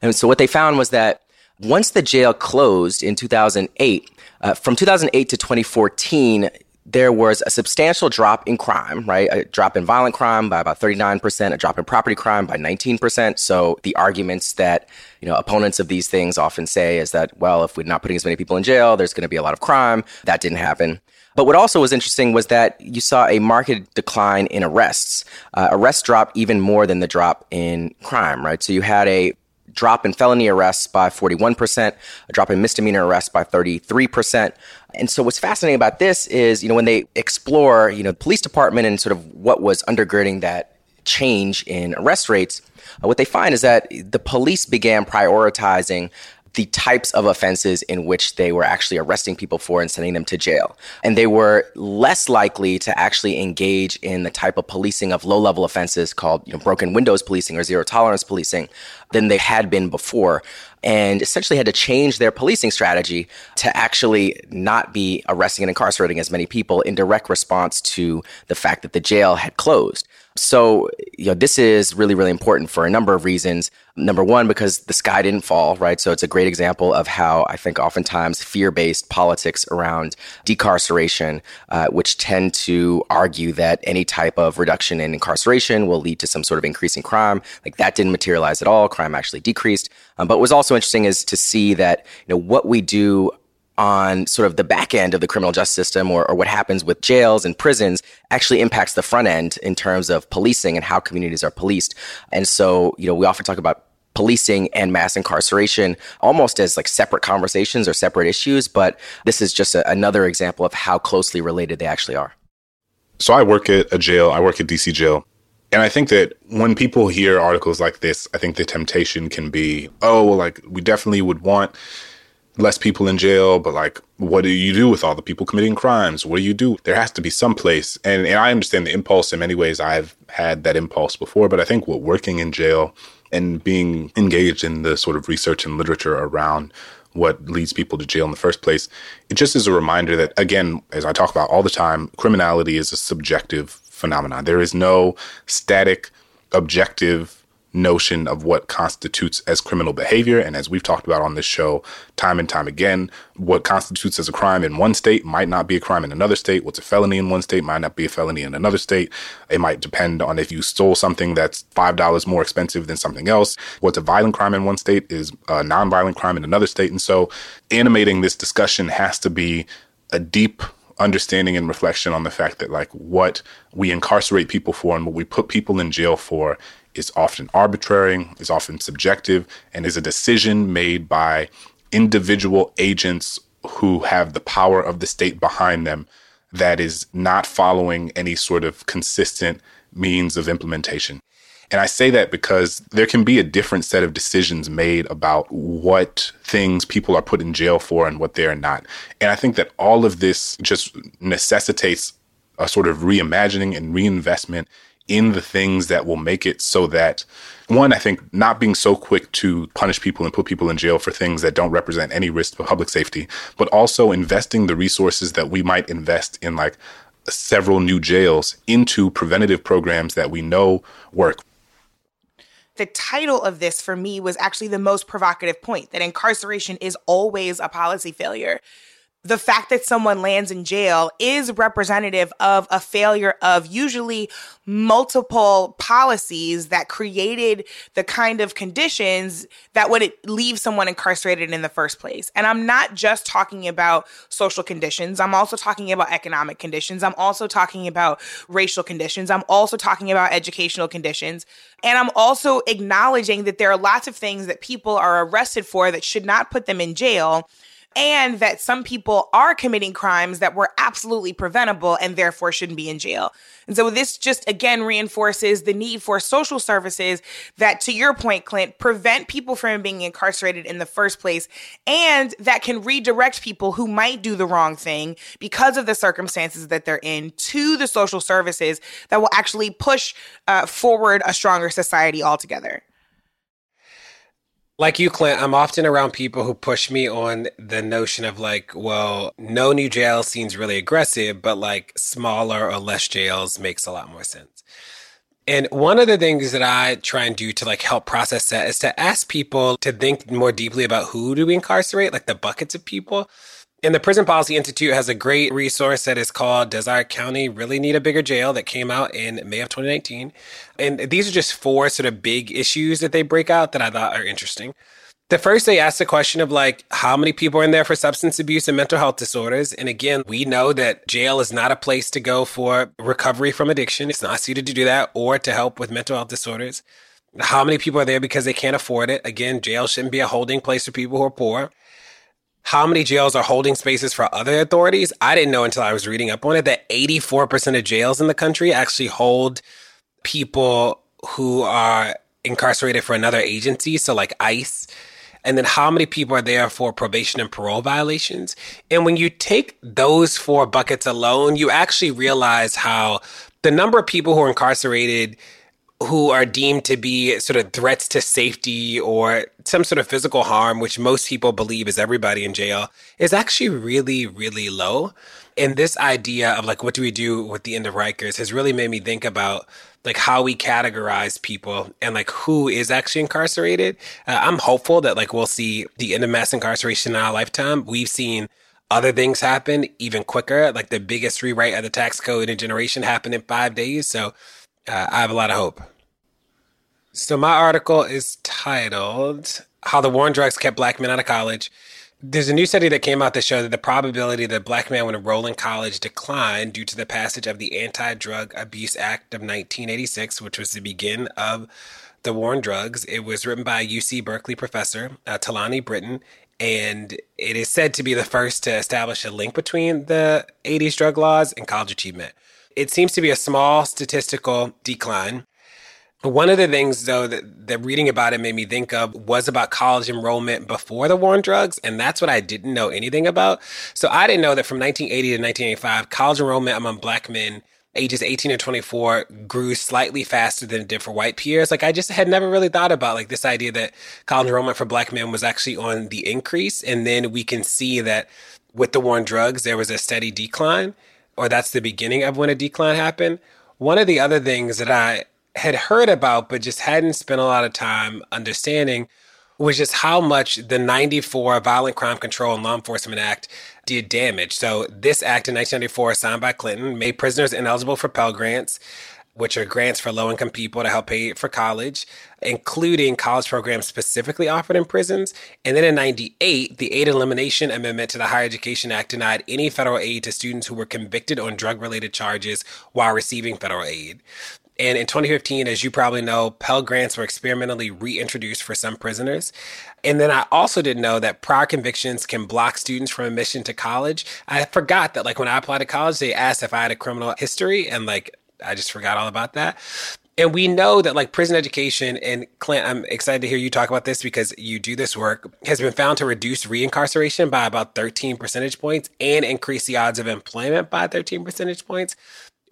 And so what they found was that once the jail closed in 2008, uh, from 2008 to 2014, there was a substantial drop in crime, right? A drop in violent crime by about 39%, a drop in property crime by 19%. So the arguments that, you know, opponents of these things often say is that, well, if we're not putting as many people in jail, there's going to be a lot of crime. That didn't happen. But what also was interesting was that you saw a marked decline in arrests. Uh, arrests dropped even more than the drop in crime, right? So you had a drop in felony arrests by 41%, a drop in misdemeanor arrests by 33%. And so what's fascinating about this is, you know, when they explore, you know, the police department and sort of what was undergirding that change in arrest rates, uh, what they find is that the police began prioritizing the types of offenses in which they were actually arresting people for and sending them to jail. And they were less likely to actually engage in the type of policing of low level offenses called you know, broken windows policing or zero tolerance policing than they had been before. And essentially had to change their policing strategy to actually not be arresting and incarcerating as many people in direct response to the fact that the jail had closed. So, you know, this is really, really important for a number of reasons. Number one, because the sky didn't fall, right? So it's a great example of how I think oftentimes fear based politics around decarceration, uh, which tend to argue that any type of reduction in incarceration will lead to some sort of increase in crime. Like that didn't materialize at all. Crime actually decreased. Um, but what was also interesting is to see that, you know, what we do on sort of the back end of the criminal justice system or, or what happens with jails and prisons actually impacts the front end in terms of policing and how communities are policed. And so, you know, we often talk about policing and mass incarceration almost as like separate conversations or separate issues, but this is just a, another example of how closely related they actually are. So I work at a jail, I work at DC jail. And I think that when people hear articles like this, I think the temptation can be, oh, well, like we definitely would want less people in jail, but like, what do you do with all the people committing crimes? What do you do? There has to be some place. And, and I understand the impulse in many ways. I've had that impulse before, but I think what working in jail and being engaged in the sort of research and literature around what leads people to jail in the first place, it just is a reminder that, again, as I talk about all the time, criminality is a subjective phenomenon. There is no static, objective notion of what constitutes as criminal behavior. And as we've talked about on this show time and time again, what constitutes as a crime in one state might not be a crime in another state. What's a felony in one state might not be a felony in another state. It might depend on if you stole something that's $5 more expensive than something else. What's a violent crime in one state is a nonviolent crime in another state. And so animating this discussion has to be a deep understanding and reflection on the fact that like what we incarcerate people for and what we put people in jail for is often arbitrary, is often subjective, and is a decision made by individual agents who have the power of the state behind them that is not following any sort of consistent means of implementation. And I say that because there can be a different set of decisions made about what things people are put in jail for and what they're not. And I think that all of this just necessitates a sort of reimagining and reinvestment in the things that will make it so that one, I think not being so quick to punish people and put people in jail for things that don't represent any risk to public safety, but also investing the resources that we might invest in like several new jails into preventative programs that we know work. The title of this for me was actually the most provocative point that incarceration is always a policy failure the fact that someone lands in jail is representative of a failure of usually multiple policies that created the kind of conditions that would leave someone incarcerated in the first place. And I'm not just talking about social conditions. I'm also talking about economic conditions. I'm also talking about racial conditions. I'm also talking about educational conditions. And I'm also acknowledging that there are lots of things that people are arrested for that should not put them in jail and that some people are committing crimes that were absolutely preventable and therefore shouldn't be in jail. And so this just again reinforces the need for social services that, to your point, Clint, prevent people from being incarcerated in the first place and that can redirect people who might do the wrong thing because of the circumstances that they're in to the social services that will actually push uh, forward a stronger society altogether like you, Clint, I'm often around people who push me on the notion of like, well, no new jail seems really aggressive, but like smaller or less jails makes a lot more sense. And one of the things that I try and do to like help process that is to ask people to think more deeply about who do we incarcerate, like the buckets of people. And the Prison Policy Institute has a great resource that is called Does Our County Really Need a Bigger Jail that came out in May of 2019. And these are just four sort of big issues that they break out that I thought are interesting. The first, they ask the question of like, how many people are in there for substance abuse and mental health disorders? And again, we know that jail is not a place to go for recovery from addiction. It's not suited to do that or to help with mental health disorders. How many people are there because they can't afford it? Again, jail shouldn't be a holding place for people who are poor how many jails are holding spaces for other authorities. I didn't know until I was reading up on it that 84% of jails in the country actually hold people who are incarcerated for another agency. So, like ICE. And then how many people are there for probation and parole violations? And when you take those four buckets alone, you actually realize how the number of people who are incarcerated who are deemed to be sort of threats to safety or some sort of physical harm, which most people believe is everybody in jail, is actually really, really low. And this idea of like, what do we do with the end of Rikers has really made me think about like how we categorize people and like who is actually incarcerated. Uh, I'm hopeful that like we'll see the end of mass incarceration in our lifetime. We've seen other things happen even quicker, like the biggest rewrite of the tax code in a generation happened in five days. So uh, I have a lot of hope. So my article is titled How the War on Drugs Kept Black Men Out of College. There's a new study that came out that showed that the probability that black man would enroll in college declined due to the passage of the Anti Drug Abuse Act of 1986, which was the begin of the war on drugs. It was written by a UC Berkeley professor, uh, Tolani Britton, and it is said to be the first to establish a link between the 80s drug laws and college achievement. It seems to be a small statistical decline. One of the things, though, that, that reading about it made me think of was about college enrollment before the war on drugs. And that's what I didn't know anything about. So I didn't know that from 1980 to 1985, college enrollment among black men ages 18 to 24 grew slightly faster than it did for white peers. Like I just had never really thought about like this idea that college enrollment for black men was actually on the increase. And then we can see that with the war on drugs, there was a steady decline, or that's the beginning of when a decline happened. One of the other things that I had heard about, but just hadn't spent a lot of time understanding was just how much the 94 Violent Crime Control and Law Enforcement Act did damage. So, this act in 1994, signed by Clinton, made prisoners ineligible for Pell Grants, which are grants for low income people to help pay for college, including college programs specifically offered in prisons. And then in 98, the Aid Elimination Amendment to the Higher Education Act denied any federal aid to students who were convicted on drug related charges while receiving federal aid. And in 2015, as you probably know, Pell Grants were experimentally reintroduced for some prisoners. And then I also didn't know that prior convictions can block students from admission to college. I forgot that, like, when I applied to college, they asked if I had a criminal history, and like, I just forgot all about that. And we know that like prison education and Clint, I'm excited to hear you talk about this because you do this work, has been found to reduce reincarceration by about 13 percentage points and increase the odds of employment by 13 percentage points.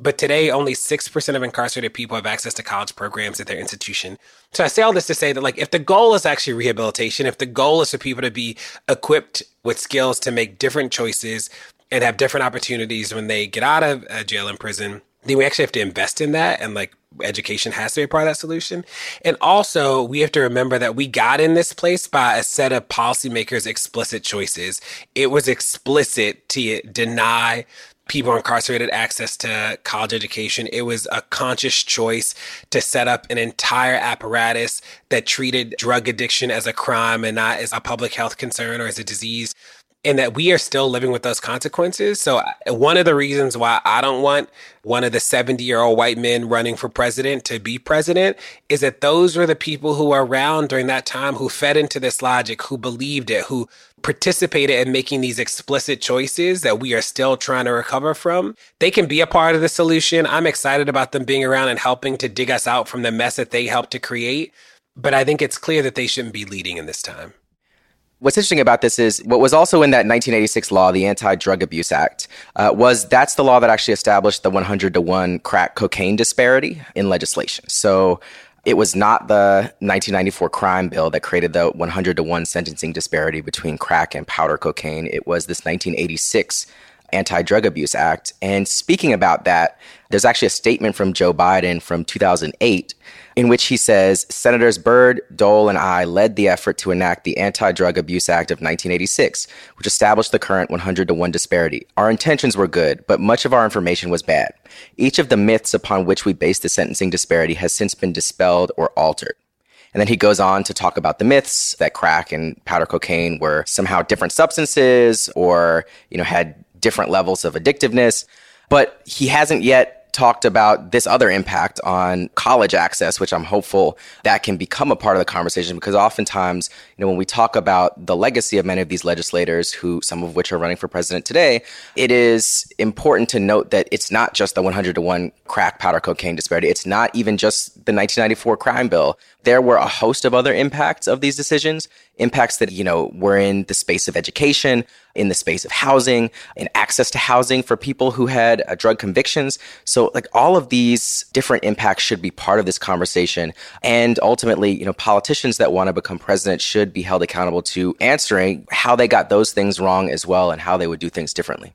But today, only 6% of incarcerated people have access to college programs at their institution. So I say all this to say that, like, if the goal is actually rehabilitation, if the goal is for people to be equipped with skills to make different choices and have different opportunities when they get out of uh, jail and prison, then we actually have to invest in that. And, like, education has to be a part of that solution. And also, we have to remember that we got in this place by a set of policymakers' explicit choices. It was explicit to deny people incarcerated access to college education. It was a conscious choice to set up an entire apparatus that treated drug addiction as a crime and not as a public health concern or as a disease. And that we are still living with those consequences. So, one of the reasons why I don't want one of the 70 year old white men running for president to be president is that those were the people who were around during that time who fed into this logic, who believed it, who participated in making these explicit choices that we are still trying to recover from. They can be a part of the solution. I'm excited about them being around and helping to dig us out from the mess that they helped to create. But I think it's clear that they shouldn't be leading in this time. What's interesting about this is what was also in that 1986 law, the Anti Drug Abuse Act, uh, was that's the law that actually established the 100 to 1 crack cocaine disparity in legislation. So it was not the 1994 crime bill that created the 100 to 1 sentencing disparity between crack and powder cocaine. It was this 1986 Anti Drug Abuse Act. And speaking about that, there's actually a statement from Joe Biden from 2008 in which he says Senators Byrd, Dole, and I led the effort to enact the Anti Drug Abuse Act of 1986, which established the current 100 to 1 disparity. Our intentions were good, but much of our information was bad. Each of the myths upon which we based the sentencing disparity has since been dispelled or altered. And then he goes on to talk about the myths that crack and powder cocaine were somehow different substances or, you know, had different levels of addictiveness. But he hasn't yet talked about this other impact on college access, which I'm hopeful that can become a part of the conversation because oftentimes, you know, when we talk about the legacy of many of these legislators who some of which are running for president today, it is important to note that it's not just the 100 to 1 crack powder cocaine disparity. It's not even just the 1994 crime bill. There were a host of other impacts of these decisions, impacts that, you know, were in the space of education, in the space of housing, in access to housing for people who had uh, drug convictions. So, like, all of these different impacts should be part of this conversation. And ultimately, you know, politicians that want to become president should be held accountable to answering how they got those things wrong as well and how they would do things differently.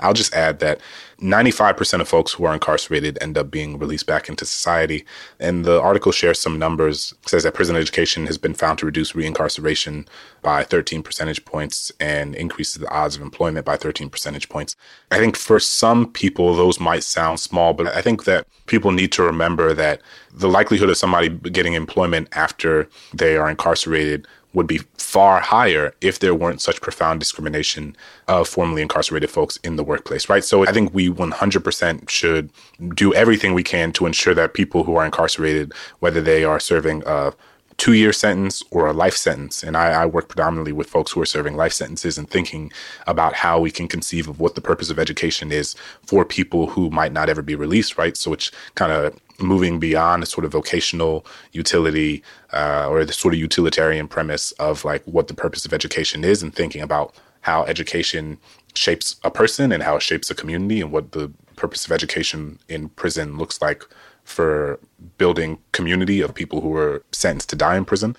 I'll just add that 95% of folks who are incarcerated end up being released back into society. And the article shares some numbers, says that prison education has been found to reduce reincarceration by 13 percentage points and increases the odds of employment by 13 percentage points. I think for some people, those might sound small, but I think that people need to remember that the likelihood of somebody getting employment after they are incarcerated would be far higher if there weren't such profound discrimination of formerly incarcerated folks in the workplace, right? So I think we 100% should do everything we can to ensure that people who are incarcerated, whether they are serving a two year sentence or a life sentence. And I, I, work predominantly with folks who are serving life sentences and thinking about how we can conceive of what the purpose of education is for people who might not ever be released, right? So it's kind of moving beyond sort of vocational utility uh, or the sort of utilitarian premise of like what the purpose of education is and thinking about how education shapes a person and how it shapes a community and what the purpose of education in prison looks like for building community of people who were sentenced to die in prison.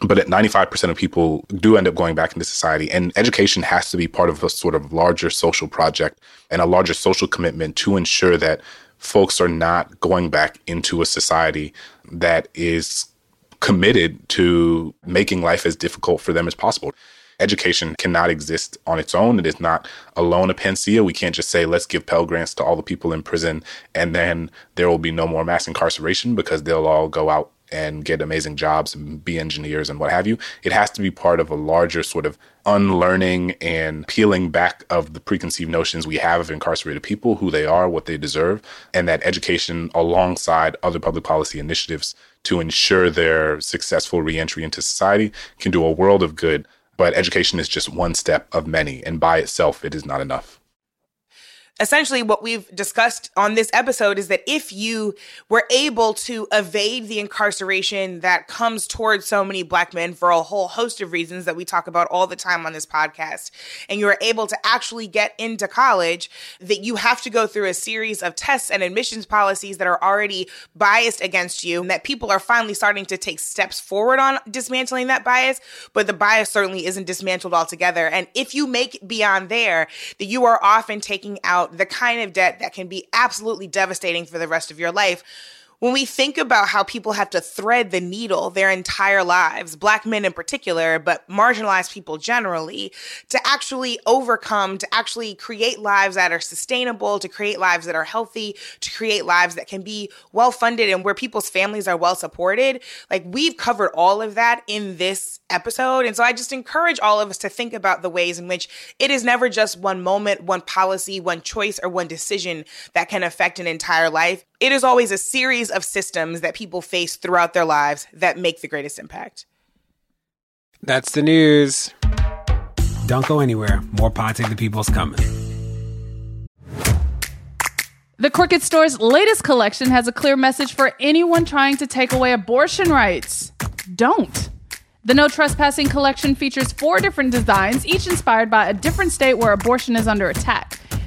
But at 95% of people do end up going back into society and education has to be part of a sort of larger social project and a larger social commitment to ensure that folks are not going back into a society that is committed to making life as difficult for them as possible. Education cannot exist on its own. It is not alone a panacea. We can't just say, let's give Pell Grants to all the people in prison and then there will be no more mass incarceration because they'll all go out and get amazing jobs and be engineers and what have you. It has to be part of a larger sort of unlearning and peeling back of the preconceived notions we have of incarcerated people, who they are, what they deserve, and that education alongside other public policy initiatives to ensure their successful reentry into society can do a world of good. But education is just one step of many, and by itself, it is not enough essentially what we've discussed on this episode is that if you were able to evade the incarceration that comes towards so many black men for a whole host of reasons that we talk about all the time on this podcast and you are able to actually get into college that you have to go through a series of tests and admissions policies that are already biased against you and that people are finally starting to take steps forward on dismantling that bias but the bias certainly isn't dismantled altogether. And if you make beyond there that you are often taking out the kind of debt that can be absolutely devastating for the rest of your life when we think about how people have to thread the needle their entire lives, black men in particular, but marginalized people generally, to actually overcome, to actually create lives that are sustainable, to create lives that are healthy, to create lives that can be well funded and where people's families are well supported. Like we've covered all of that in this episode. And so I just encourage all of us to think about the ways in which it is never just one moment, one policy, one choice, or one decision that can affect an entire life. It is always a series of systems that people face throughout their lives that make the greatest impact. That's the news. Don't go anywhere. More Pod Save the People's coming. The Crooked Store's latest collection has a clear message for anyone trying to take away abortion rights. Don't. The No Trespassing collection features four different designs, each inspired by a different state where abortion is under attack.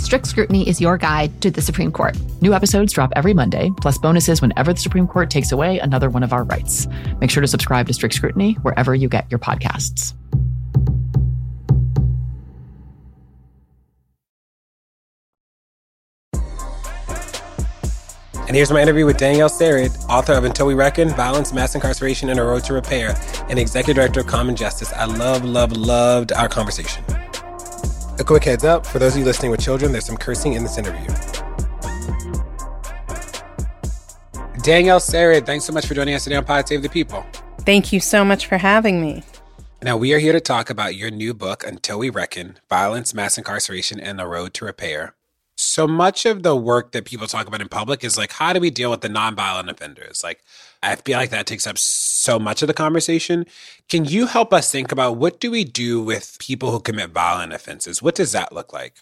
Strict Scrutiny is your guide to the Supreme Court. New episodes drop every Monday, plus bonuses whenever the Supreme Court takes away another one of our rights. Make sure to subscribe to Strict Scrutiny wherever you get your podcasts. And here's my interview with Danielle Sered, author of Until We Reckon Violence, Mass Incarceration, and a Road to Repair, and executive director of Common Justice. I love, love, loved our conversation. A quick heads up for those of you listening with children, there's some cursing in this interview. Danielle Sered, thanks so much for joining us today on Pod Save the People. Thank you so much for having me. Now, we are here to talk about your new book, Until We Reckon Violence, Mass Incarceration, and the Road to Repair. So much of the work that people talk about in public is like, how do we deal with the nonviolent offenders? Like, I feel like that takes up so much of the conversation. Can you help us think about what do we do with people who commit violent offenses? What does that look like?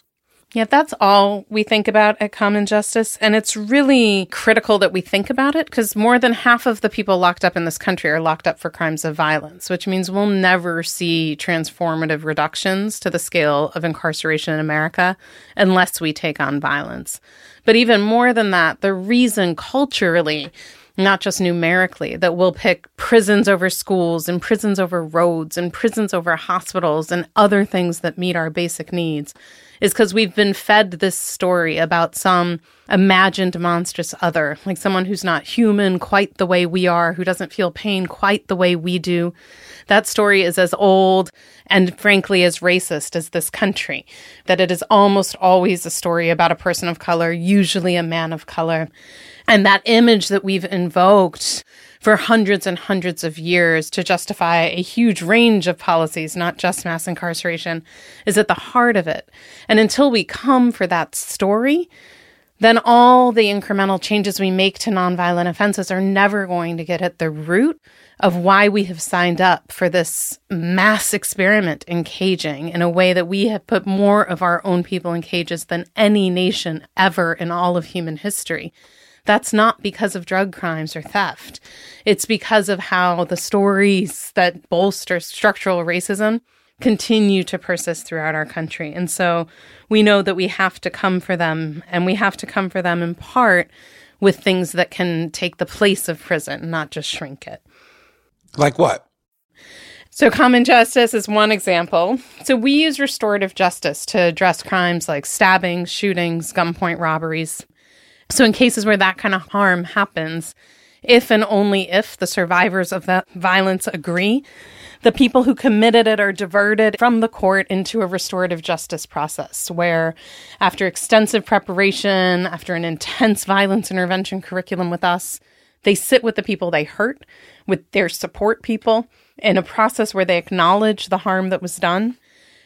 Yeah, that's all we think about at Common Justice. And it's really critical that we think about it because more than half of the people locked up in this country are locked up for crimes of violence, which means we'll never see transformative reductions to the scale of incarceration in America unless we take on violence. But even more than that, the reason culturally not just numerically, that we'll pick prisons over schools and prisons over roads and prisons over hospitals and other things that meet our basic needs is because we've been fed this story about some imagined monstrous other, like someone who's not human quite the way we are, who doesn't feel pain quite the way we do. That story is as old and frankly as racist as this country, that it is almost always a story about a person of color, usually a man of color. And that image that we've invoked for hundreds and hundreds of years to justify a huge range of policies, not just mass incarceration, is at the heart of it. And until we come for that story, then all the incremental changes we make to nonviolent offenses are never going to get at the root of why we have signed up for this mass experiment in caging in a way that we have put more of our own people in cages than any nation ever in all of human history. That's not because of drug crimes or theft. It's because of how the stories that bolster structural racism continue to persist throughout our country. And so we know that we have to come for them, and we have to come for them in part with things that can take the place of prison, not just shrink it. Like what? So, common justice is one example. So, we use restorative justice to address crimes like stabbings, shootings, gunpoint robberies. So, in cases where that kind of harm happens, if and only if the survivors of that violence agree, the people who committed it are diverted from the court into a restorative justice process where, after extensive preparation, after an intense violence intervention curriculum with us, they sit with the people they hurt, with their support people, in a process where they acknowledge the harm that was done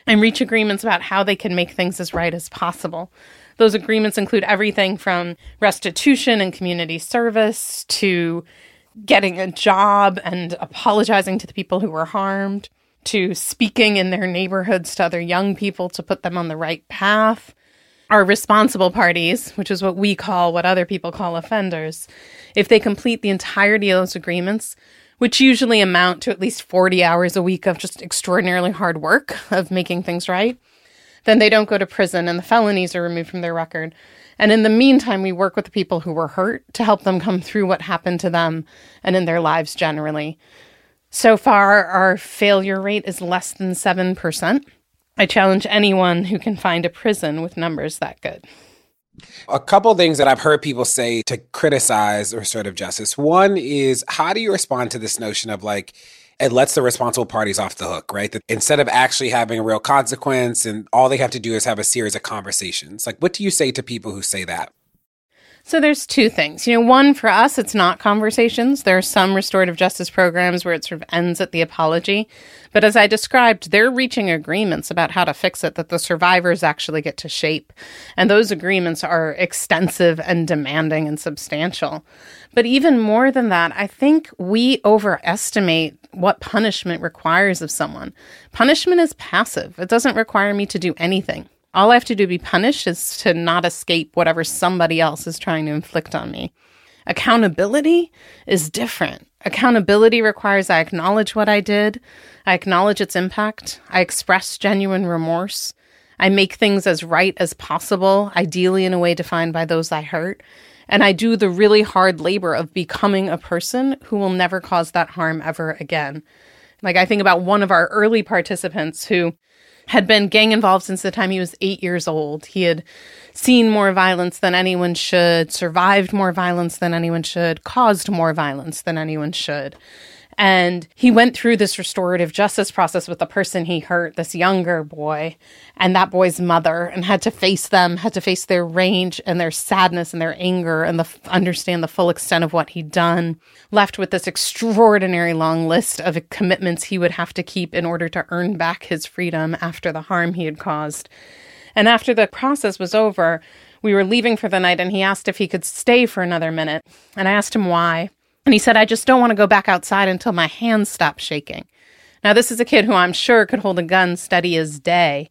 and reach agreements about how they can make things as right as possible. Those agreements include everything from restitution and community service to getting a job and apologizing to the people who were harmed, to speaking in their neighborhoods to other young people to put them on the right path. Our responsible parties, which is what we call what other people call offenders, if they complete the entirety of those agreements, which usually amount to at least 40 hours a week of just extraordinarily hard work of making things right, then they don't go to prison and the felonies are removed from their record. And in the meantime, we work with the people who were hurt to help them come through what happened to them and in their lives generally. So far, our failure rate is less than 7%. I challenge anyone who can find a prison with numbers that good. A couple things that I've heard people say to criticize restorative justice. One is how do you respond to this notion of like, it lets the responsible parties off the hook, right? That instead of actually having a real consequence and all they have to do is have a series of conversations. Like, what do you say to people who say that? So there's two things. You know, one for us, it's not conversations. There are some restorative justice programs where it sort of ends at the apology. But as I described, they're reaching agreements about how to fix it that the survivors actually get to shape. And those agreements are extensive and demanding and substantial. But even more than that, I think we overestimate what punishment requires of someone. Punishment is passive. It doesn't require me to do anything. All I have to do to be punished is to not escape whatever somebody else is trying to inflict on me. Accountability is different. Accountability requires I acknowledge what I did, I acknowledge its impact, I express genuine remorse, I make things as right as possible, ideally in a way defined by those I hurt, and I do the really hard labor of becoming a person who will never cause that harm ever again. Like, I think about one of our early participants who had been gang involved since the time he was eight years old. He had seen more violence than anyone should, survived more violence than anyone should, caused more violence than anyone should. And he went through this restorative justice process with the person he hurt, this younger boy, and that boy's mother, and had to face them, had to face their range and their sadness and their anger and the, understand the full extent of what he'd done. Left with this extraordinary long list of commitments he would have to keep in order to earn back his freedom after the harm he had caused. And after the process was over, we were leaving for the night, and he asked if he could stay for another minute. And I asked him why. And he said, I just don't want to go back outside until my hands stop shaking. Now, this is a kid who I'm sure could hold a gun steady as day.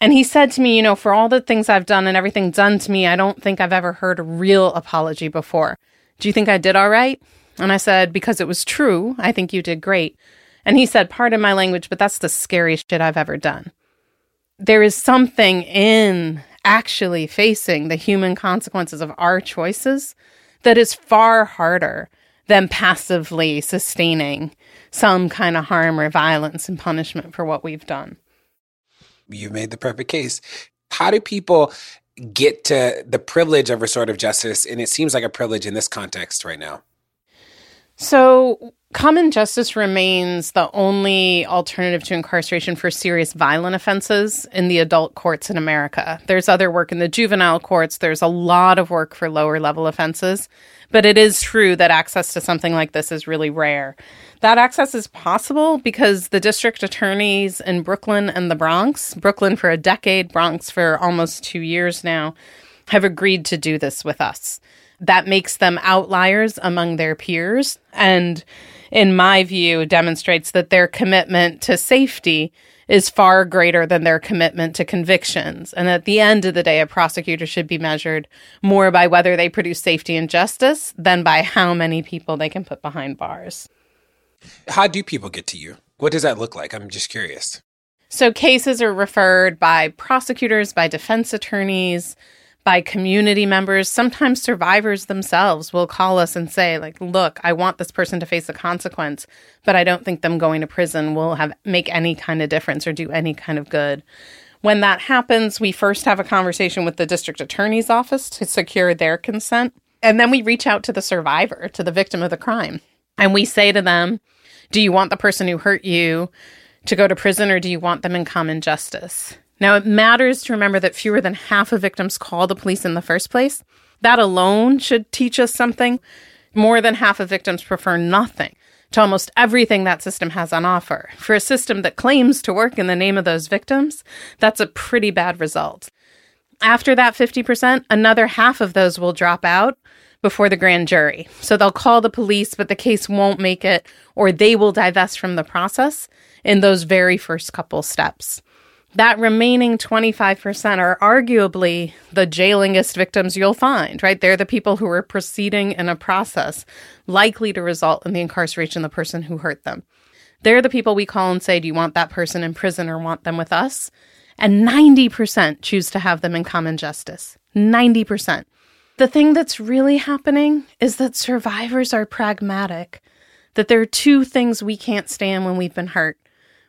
And he said to me, You know, for all the things I've done and everything done to me, I don't think I've ever heard a real apology before. Do you think I did all right? And I said, Because it was true, I think you did great. And he said, Pardon my language, but that's the scariest shit I've ever done. There is something in actually facing the human consequences of our choices that is far harder than passively sustaining some kind of harm or violence and punishment for what we've done. You made the perfect case. How do people get to the privilege of restorative justice? And it seems like a privilege in this context right now. So, common justice remains the only alternative to incarceration for serious violent offenses in the adult courts in America. There's other work in the juvenile courts, there's a lot of work for lower level offenses, but it is true that access to something like this is really rare. That access is possible because the district attorneys in Brooklyn and the Bronx, Brooklyn for a decade, Bronx for almost two years now, have agreed to do this with us that makes them outliers among their peers. And in my view, demonstrates that their commitment to safety is far greater than their commitment to convictions. And at the end of the day, a prosecutor should be measured more by whether they produce safety and justice than by how many people they can put behind bars. How do people get to you? What does that look like? I'm just curious. So, cases are referred by prosecutors, by defense attorneys, by community members. Sometimes survivors themselves will call us and say, like, look, I want this person to face a consequence, but I don't think them going to prison will have make any kind of difference or do any kind of good. When that happens, we first have a conversation with the district attorney's office to secure their consent. And then we reach out to the survivor, to the victim of the crime. And we say to them, Do you want the person who hurt you to go to prison or do you want them in common justice? Now, it matters to remember that fewer than half of victims call the police in the first place. That alone should teach us something. More than half of victims prefer nothing to almost everything that system has on offer. For a system that claims to work in the name of those victims, that's a pretty bad result. After that 50%, another half of those will drop out before the grand jury. So they'll call the police, but the case won't make it, or they will divest from the process in those very first couple steps. That remaining 25% are arguably the jailingest victims you'll find, right? They're the people who are proceeding in a process likely to result in the incarceration of the person who hurt them. They're the people we call and say, Do you want that person in prison or want them with us? And 90% choose to have them in common justice. 90%. The thing that's really happening is that survivors are pragmatic, that there are two things we can't stand when we've been hurt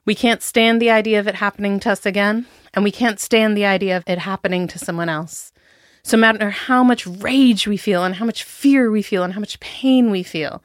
we can't stand the idea of it happening to us again, and we can't stand the idea of it happening to someone else. So, no matter how much rage we feel, and how much fear we feel, and how much pain we feel,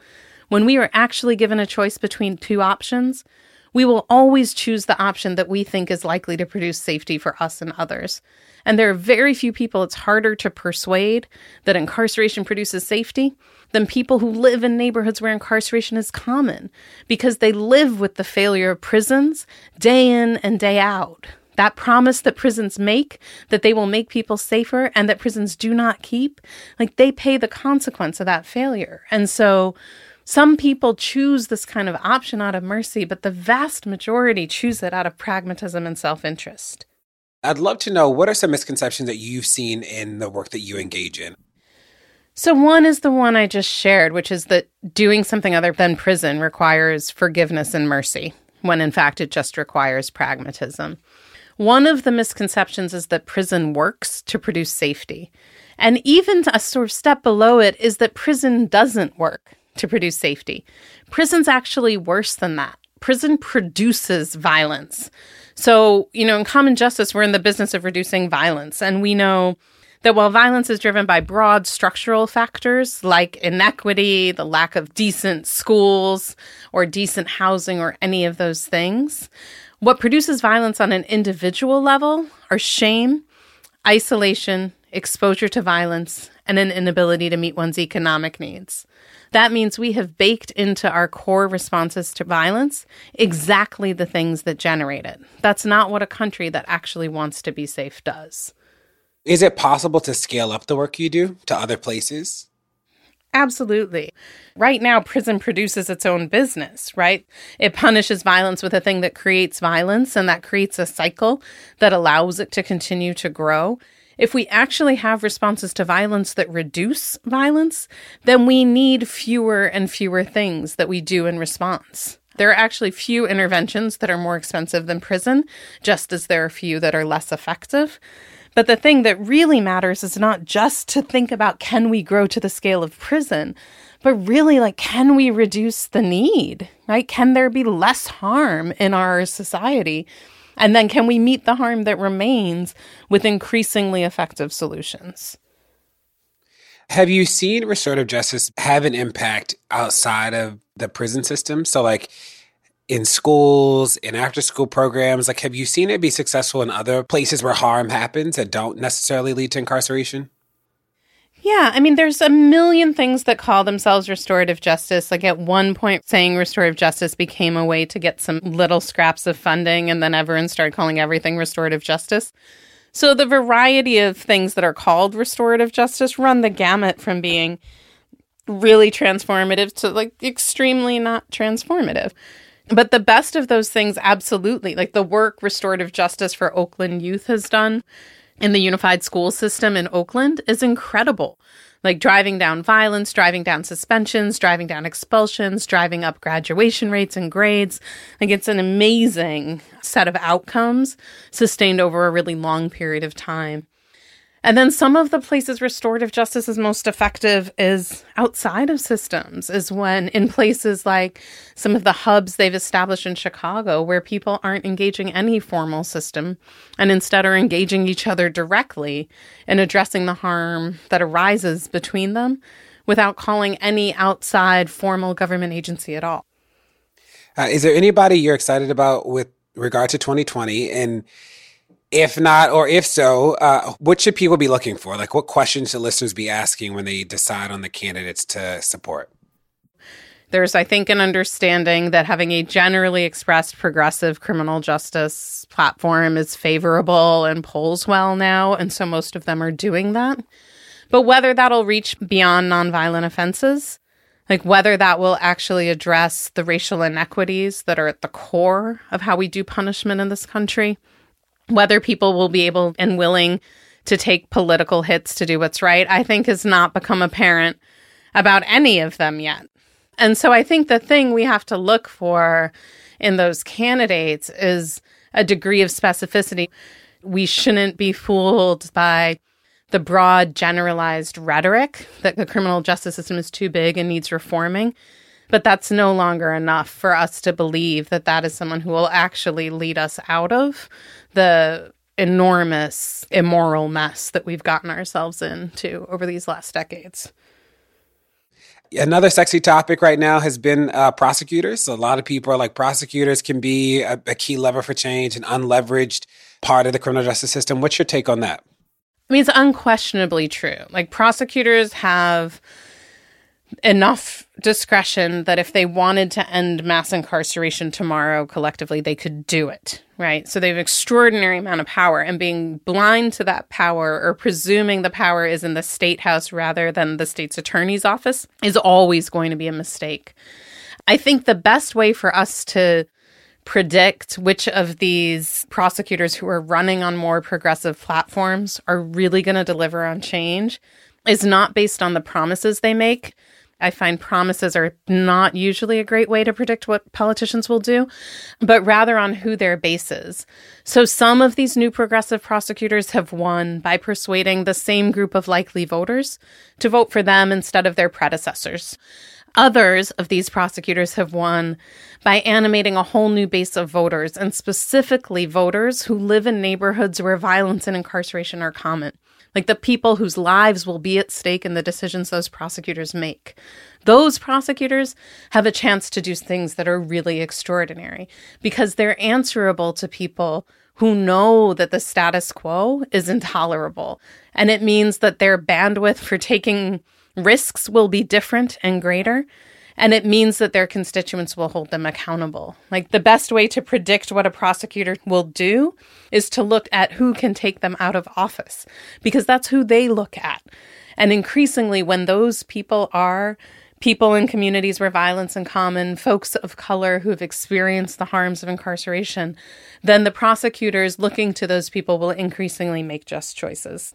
when we are actually given a choice between two options, we will always choose the option that we think is likely to produce safety for us and others. And there are very few people it's harder to persuade that incarceration produces safety than people who live in neighborhoods where incarceration is common because they live with the failure of prisons day in and day out. That promise that prisons make, that they will make people safer and that prisons do not keep, like they pay the consequence of that failure. And so some people choose this kind of option out of mercy, but the vast majority choose it out of pragmatism and self interest. I'd love to know what are some misconceptions that you've seen in the work that you engage in? So, one is the one I just shared, which is that doing something other than prison requires forgiveness and mercy, when in fact it just requires pragmatism. One of the misconceptions is that prison works to produce safety. And even a sort of step below it is that prison doesn't work to produce safety. Prison's actually worse than that. Prison produces violence. So, you know, in common justice, we're in the business of reducing violence. And we know that while violence is driven by broad structural factors like inequity, the lack of decent schools or decent housing or any of those things, what produces violence on an individual level are shame, isolation, exposure to violence, and an inability to meet one's economic needs. That means we have baked into our core responses to violence exactly the things that generate it. That's not what a country that actually wants to be safe does. Is it possible to scale up the work you do to other places? Absolutely. Right now, prison produces its own business, right? It punishes violence with a thing that creates violence, and that creates a cycle that allows it to continue to grow. If we actually have responses to violence that reduce violence, then we need fewer and fewer things that we do in response. There are actually few interventions that are more expensive than prison, just as there are few that are less effective. But the thing that really matters is not just to think about can we grow to the scale of prison, but really like can we reduce the need, right? Can there be less harm in our society? And then can we meet the harm that remains with increasingly effective solutions? Have you seen restorative justice have an impact outside of the prison system? So, like, in schools, in after school programs? Like, have you seen it be successful in other places where harm happens that don't necessarily lead to incarceration? Yeah, I mean, there's a million things that call themselves restorative justice. Like at one point, saying restorative justice became a way to get some little scraps of funding, and then everyone started calling everything restorative justice. So the variety of things that are called restorative justice run the gamut from being really transformative to like extremely not transformative. But the best of those things, absolutely, like the work restorative justice for Oakland youth has done in the unified school system in Oakland is incredible. Like driving down violence, driving down suspensions, driving down expulsions, driving up graduation rates and grades. Like it's an amazing set of outcomes sustained over a really long period of time. And then some of the places restorative justice is most effective is outside of systems, is when in places like some of the hubs they've established in Chicago where people aren't engaging any formal system and instead are engaging each other directly in addressing the harm that arises between them without calling any outside formal government agency at all. Uh, is there anybody you're excited about with regard to 2020? And if not, or if so, uh, what should people be looking for? Like, what questions should listeners be asking when they decide on the candidates to support? There's, I think, an understanding that having a generally expressed progressive criminal justice platform is favorable and polls well now. And so most of them are doing that. But whether that'll reach beyond nonviolent offenses, like whether that will actually address the racial inequities that are at the core of how we do punishment in this country, whether people will be able and willing to take political hits to do what's right, I think has not become apparent about any of them yet. And so I think the thing we have to look for in those candidates is a degree of specificity. We shouldn't be fooled by the broad generalized rhetoric that the criminal justice system is too big and needs reforming. But that's no longer enough for us to believe that that is someone who will actually lead us out of the enormous immoral mess that we've gotten ourselves into over these last decades. Another sexy topic right now has been uh, prosecutors. So a lot of people are like, prosecutors can be a, a key lever for change, an unleveraged part of the criminal justice system. What's your take on that? I mean, it's unquestionably true. Like, prosecutors have enough discretion that if they wanted to end mass incarceration tomorrow collectively, they could do it, right? So they have an extraordinary amount of power and being blind to that power or presuming the power is in the state house rather than the state's attorney's office is always going to be a mistake. I think the best way for us to predict which of these prosecutors who are running on more progressive platforms are really going to deliver on change is not based on the promises they make, I find promises are not usually a great way to predict what politicians will do, but rather on who their base is. So some of these new progressive prosecutors have won by persuading the same group of likely voters to vote for them instead of their predecessors. Others of these prosecutors have won by animating a whole new base of voters, and specifically voters who live in neighborhoods where violence and incarceration are common like the people whose lives will be at stake in the decisions those prosecutors make. Those prosecutors have a chance to do things that are really extraordinary because they're answerable to people who know that the status quo is intolerable. And it means that their bandwidth for taking risks will be different and greater. And it means that their constituents will hold them accountable. Like the best way to predict what a prosecutor will do is to look at who can take them out of office, because that's who they look at. And increasingly, when those people are people in communities where violence is common, folks of color who have experienced the harms of incarceration, then the prosecutors looking to those people will increasingly make just choices.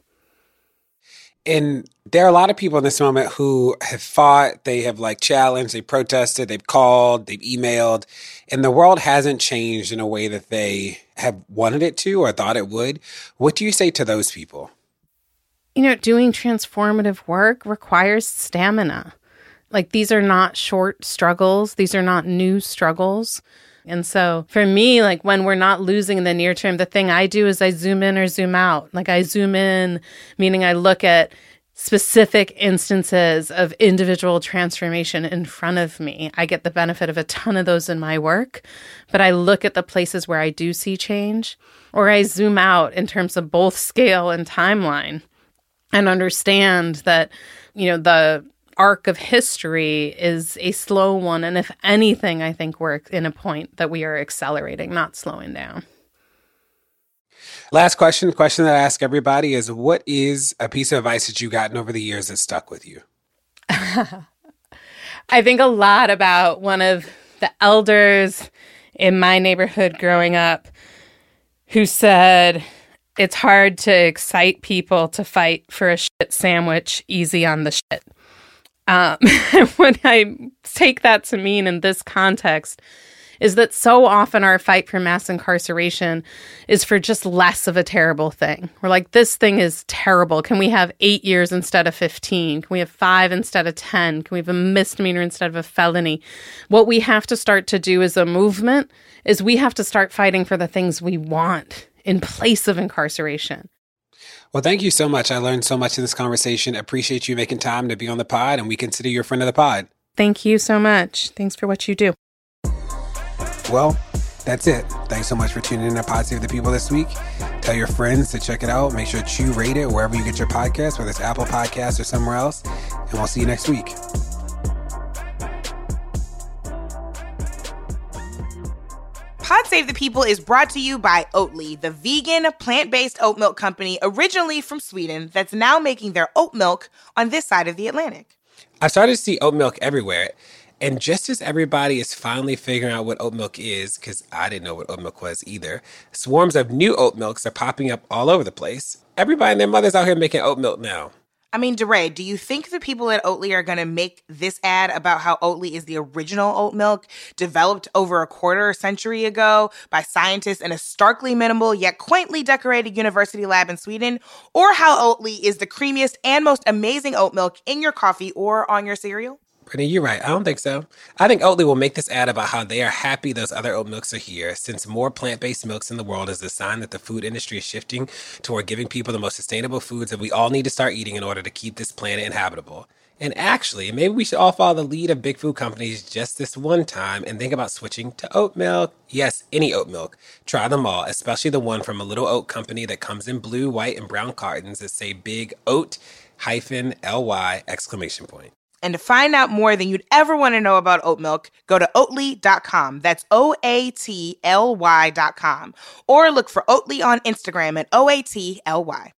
And there are a lot of people in this moment who have fought, they have like challenged, they protested, they've called, they've emailed, and the world hasn't changed in a way that they have wanted it to or thought it would. What do you say to those people? You know, doing transformative work requires stamina. Like these are not short struggles, these are not new struggles. And so for me, like when we're not losing in the near term, the thing I do is I zoom in or zoom out. Like I zoom in, meaning I look at specific instances of individual transformation in front of me. I get the benefit of a ton of those in my work, but I look at the places where I do see change, or I zoom out in terms of both scale and timeline and understand that, you know, the arc of history is a slow one. And if anything, I think we're in a point that we are accelerating, not slowing down. Last question, question that I ask everybody is what is a piece of advice that you've gotten over the years that stuck with you? I think a lot about one of the elders in my neighborhood growing up who said, It's hard to excite people to fight for a shit sandwich easy on the shit. Um, when I take that to mean in this context, is that so often our fight for mass incarceration is for just less of a terrible thing. We're like, this thing is terrible. Can we have eight years instead of 15? Can we have five instead of 10? Can we have a misdemeanor instead of a felony? What we have to start to do as a movement is we have to start fighting for the things we want in place of incarceration. Well, thank you so much. I learned so much in this conversation. Appreciate you making time to be on the pod, and we consider you a friend of the pod. Thank you so much. Thanks for what you do. Well, that's it. Thanks so much for tuning in to Pod Save the People this week. Tell your friends to check it out. Make sure to rate it wherever you get your podcast, whether it's Apple Podcasts or somewhere else. And we'll see you next week. Pod Save the People is brought to you by Oatly, the vegan, plant based oat milk company originally from Sweden that's now making their oat milk on this side of the Atlantic. I started to see oat milk everywhere. And just as everybody is finally figuring out what oat milk is, because I didn't know what oat milk was either, swarms of new oat milks are popping up all over the place. Everybody and their mothers out here making oat milk now. I mean, DeRay, do you think the people at Oatly are going to make this ad about how Oatly is the original oat milk developed over a quarter century ago by scientists in a starkly minimal yet quaintly decorated university lab in Sweden? Or how Oatly is the creamiest and most amazing oat milk in your coffee or on your cereal? Brittany, you're right. I don't think so. I think Oatly will make this ad about how they are happy those other oat milks are here, since more plant based milks in the world is a sign that the food industry is shifting toward giving people the most sustainable foods that we all need to start eating in order to keep this planet inhabitable. And actually, maybe we should all follow the lead of big food companies just this one time and think about switching to oat milk. Yes, any oat milk. Try them all, especially the one from a little oat company that comes in blue, white, and brown cartons that say big oat hyphen ly exclamation point. And to find out more than you'd ever want to know about oat milk, go to oatly.com. That's O A T L Y.com. Or look for Oatly on Instagram at O A T L Y.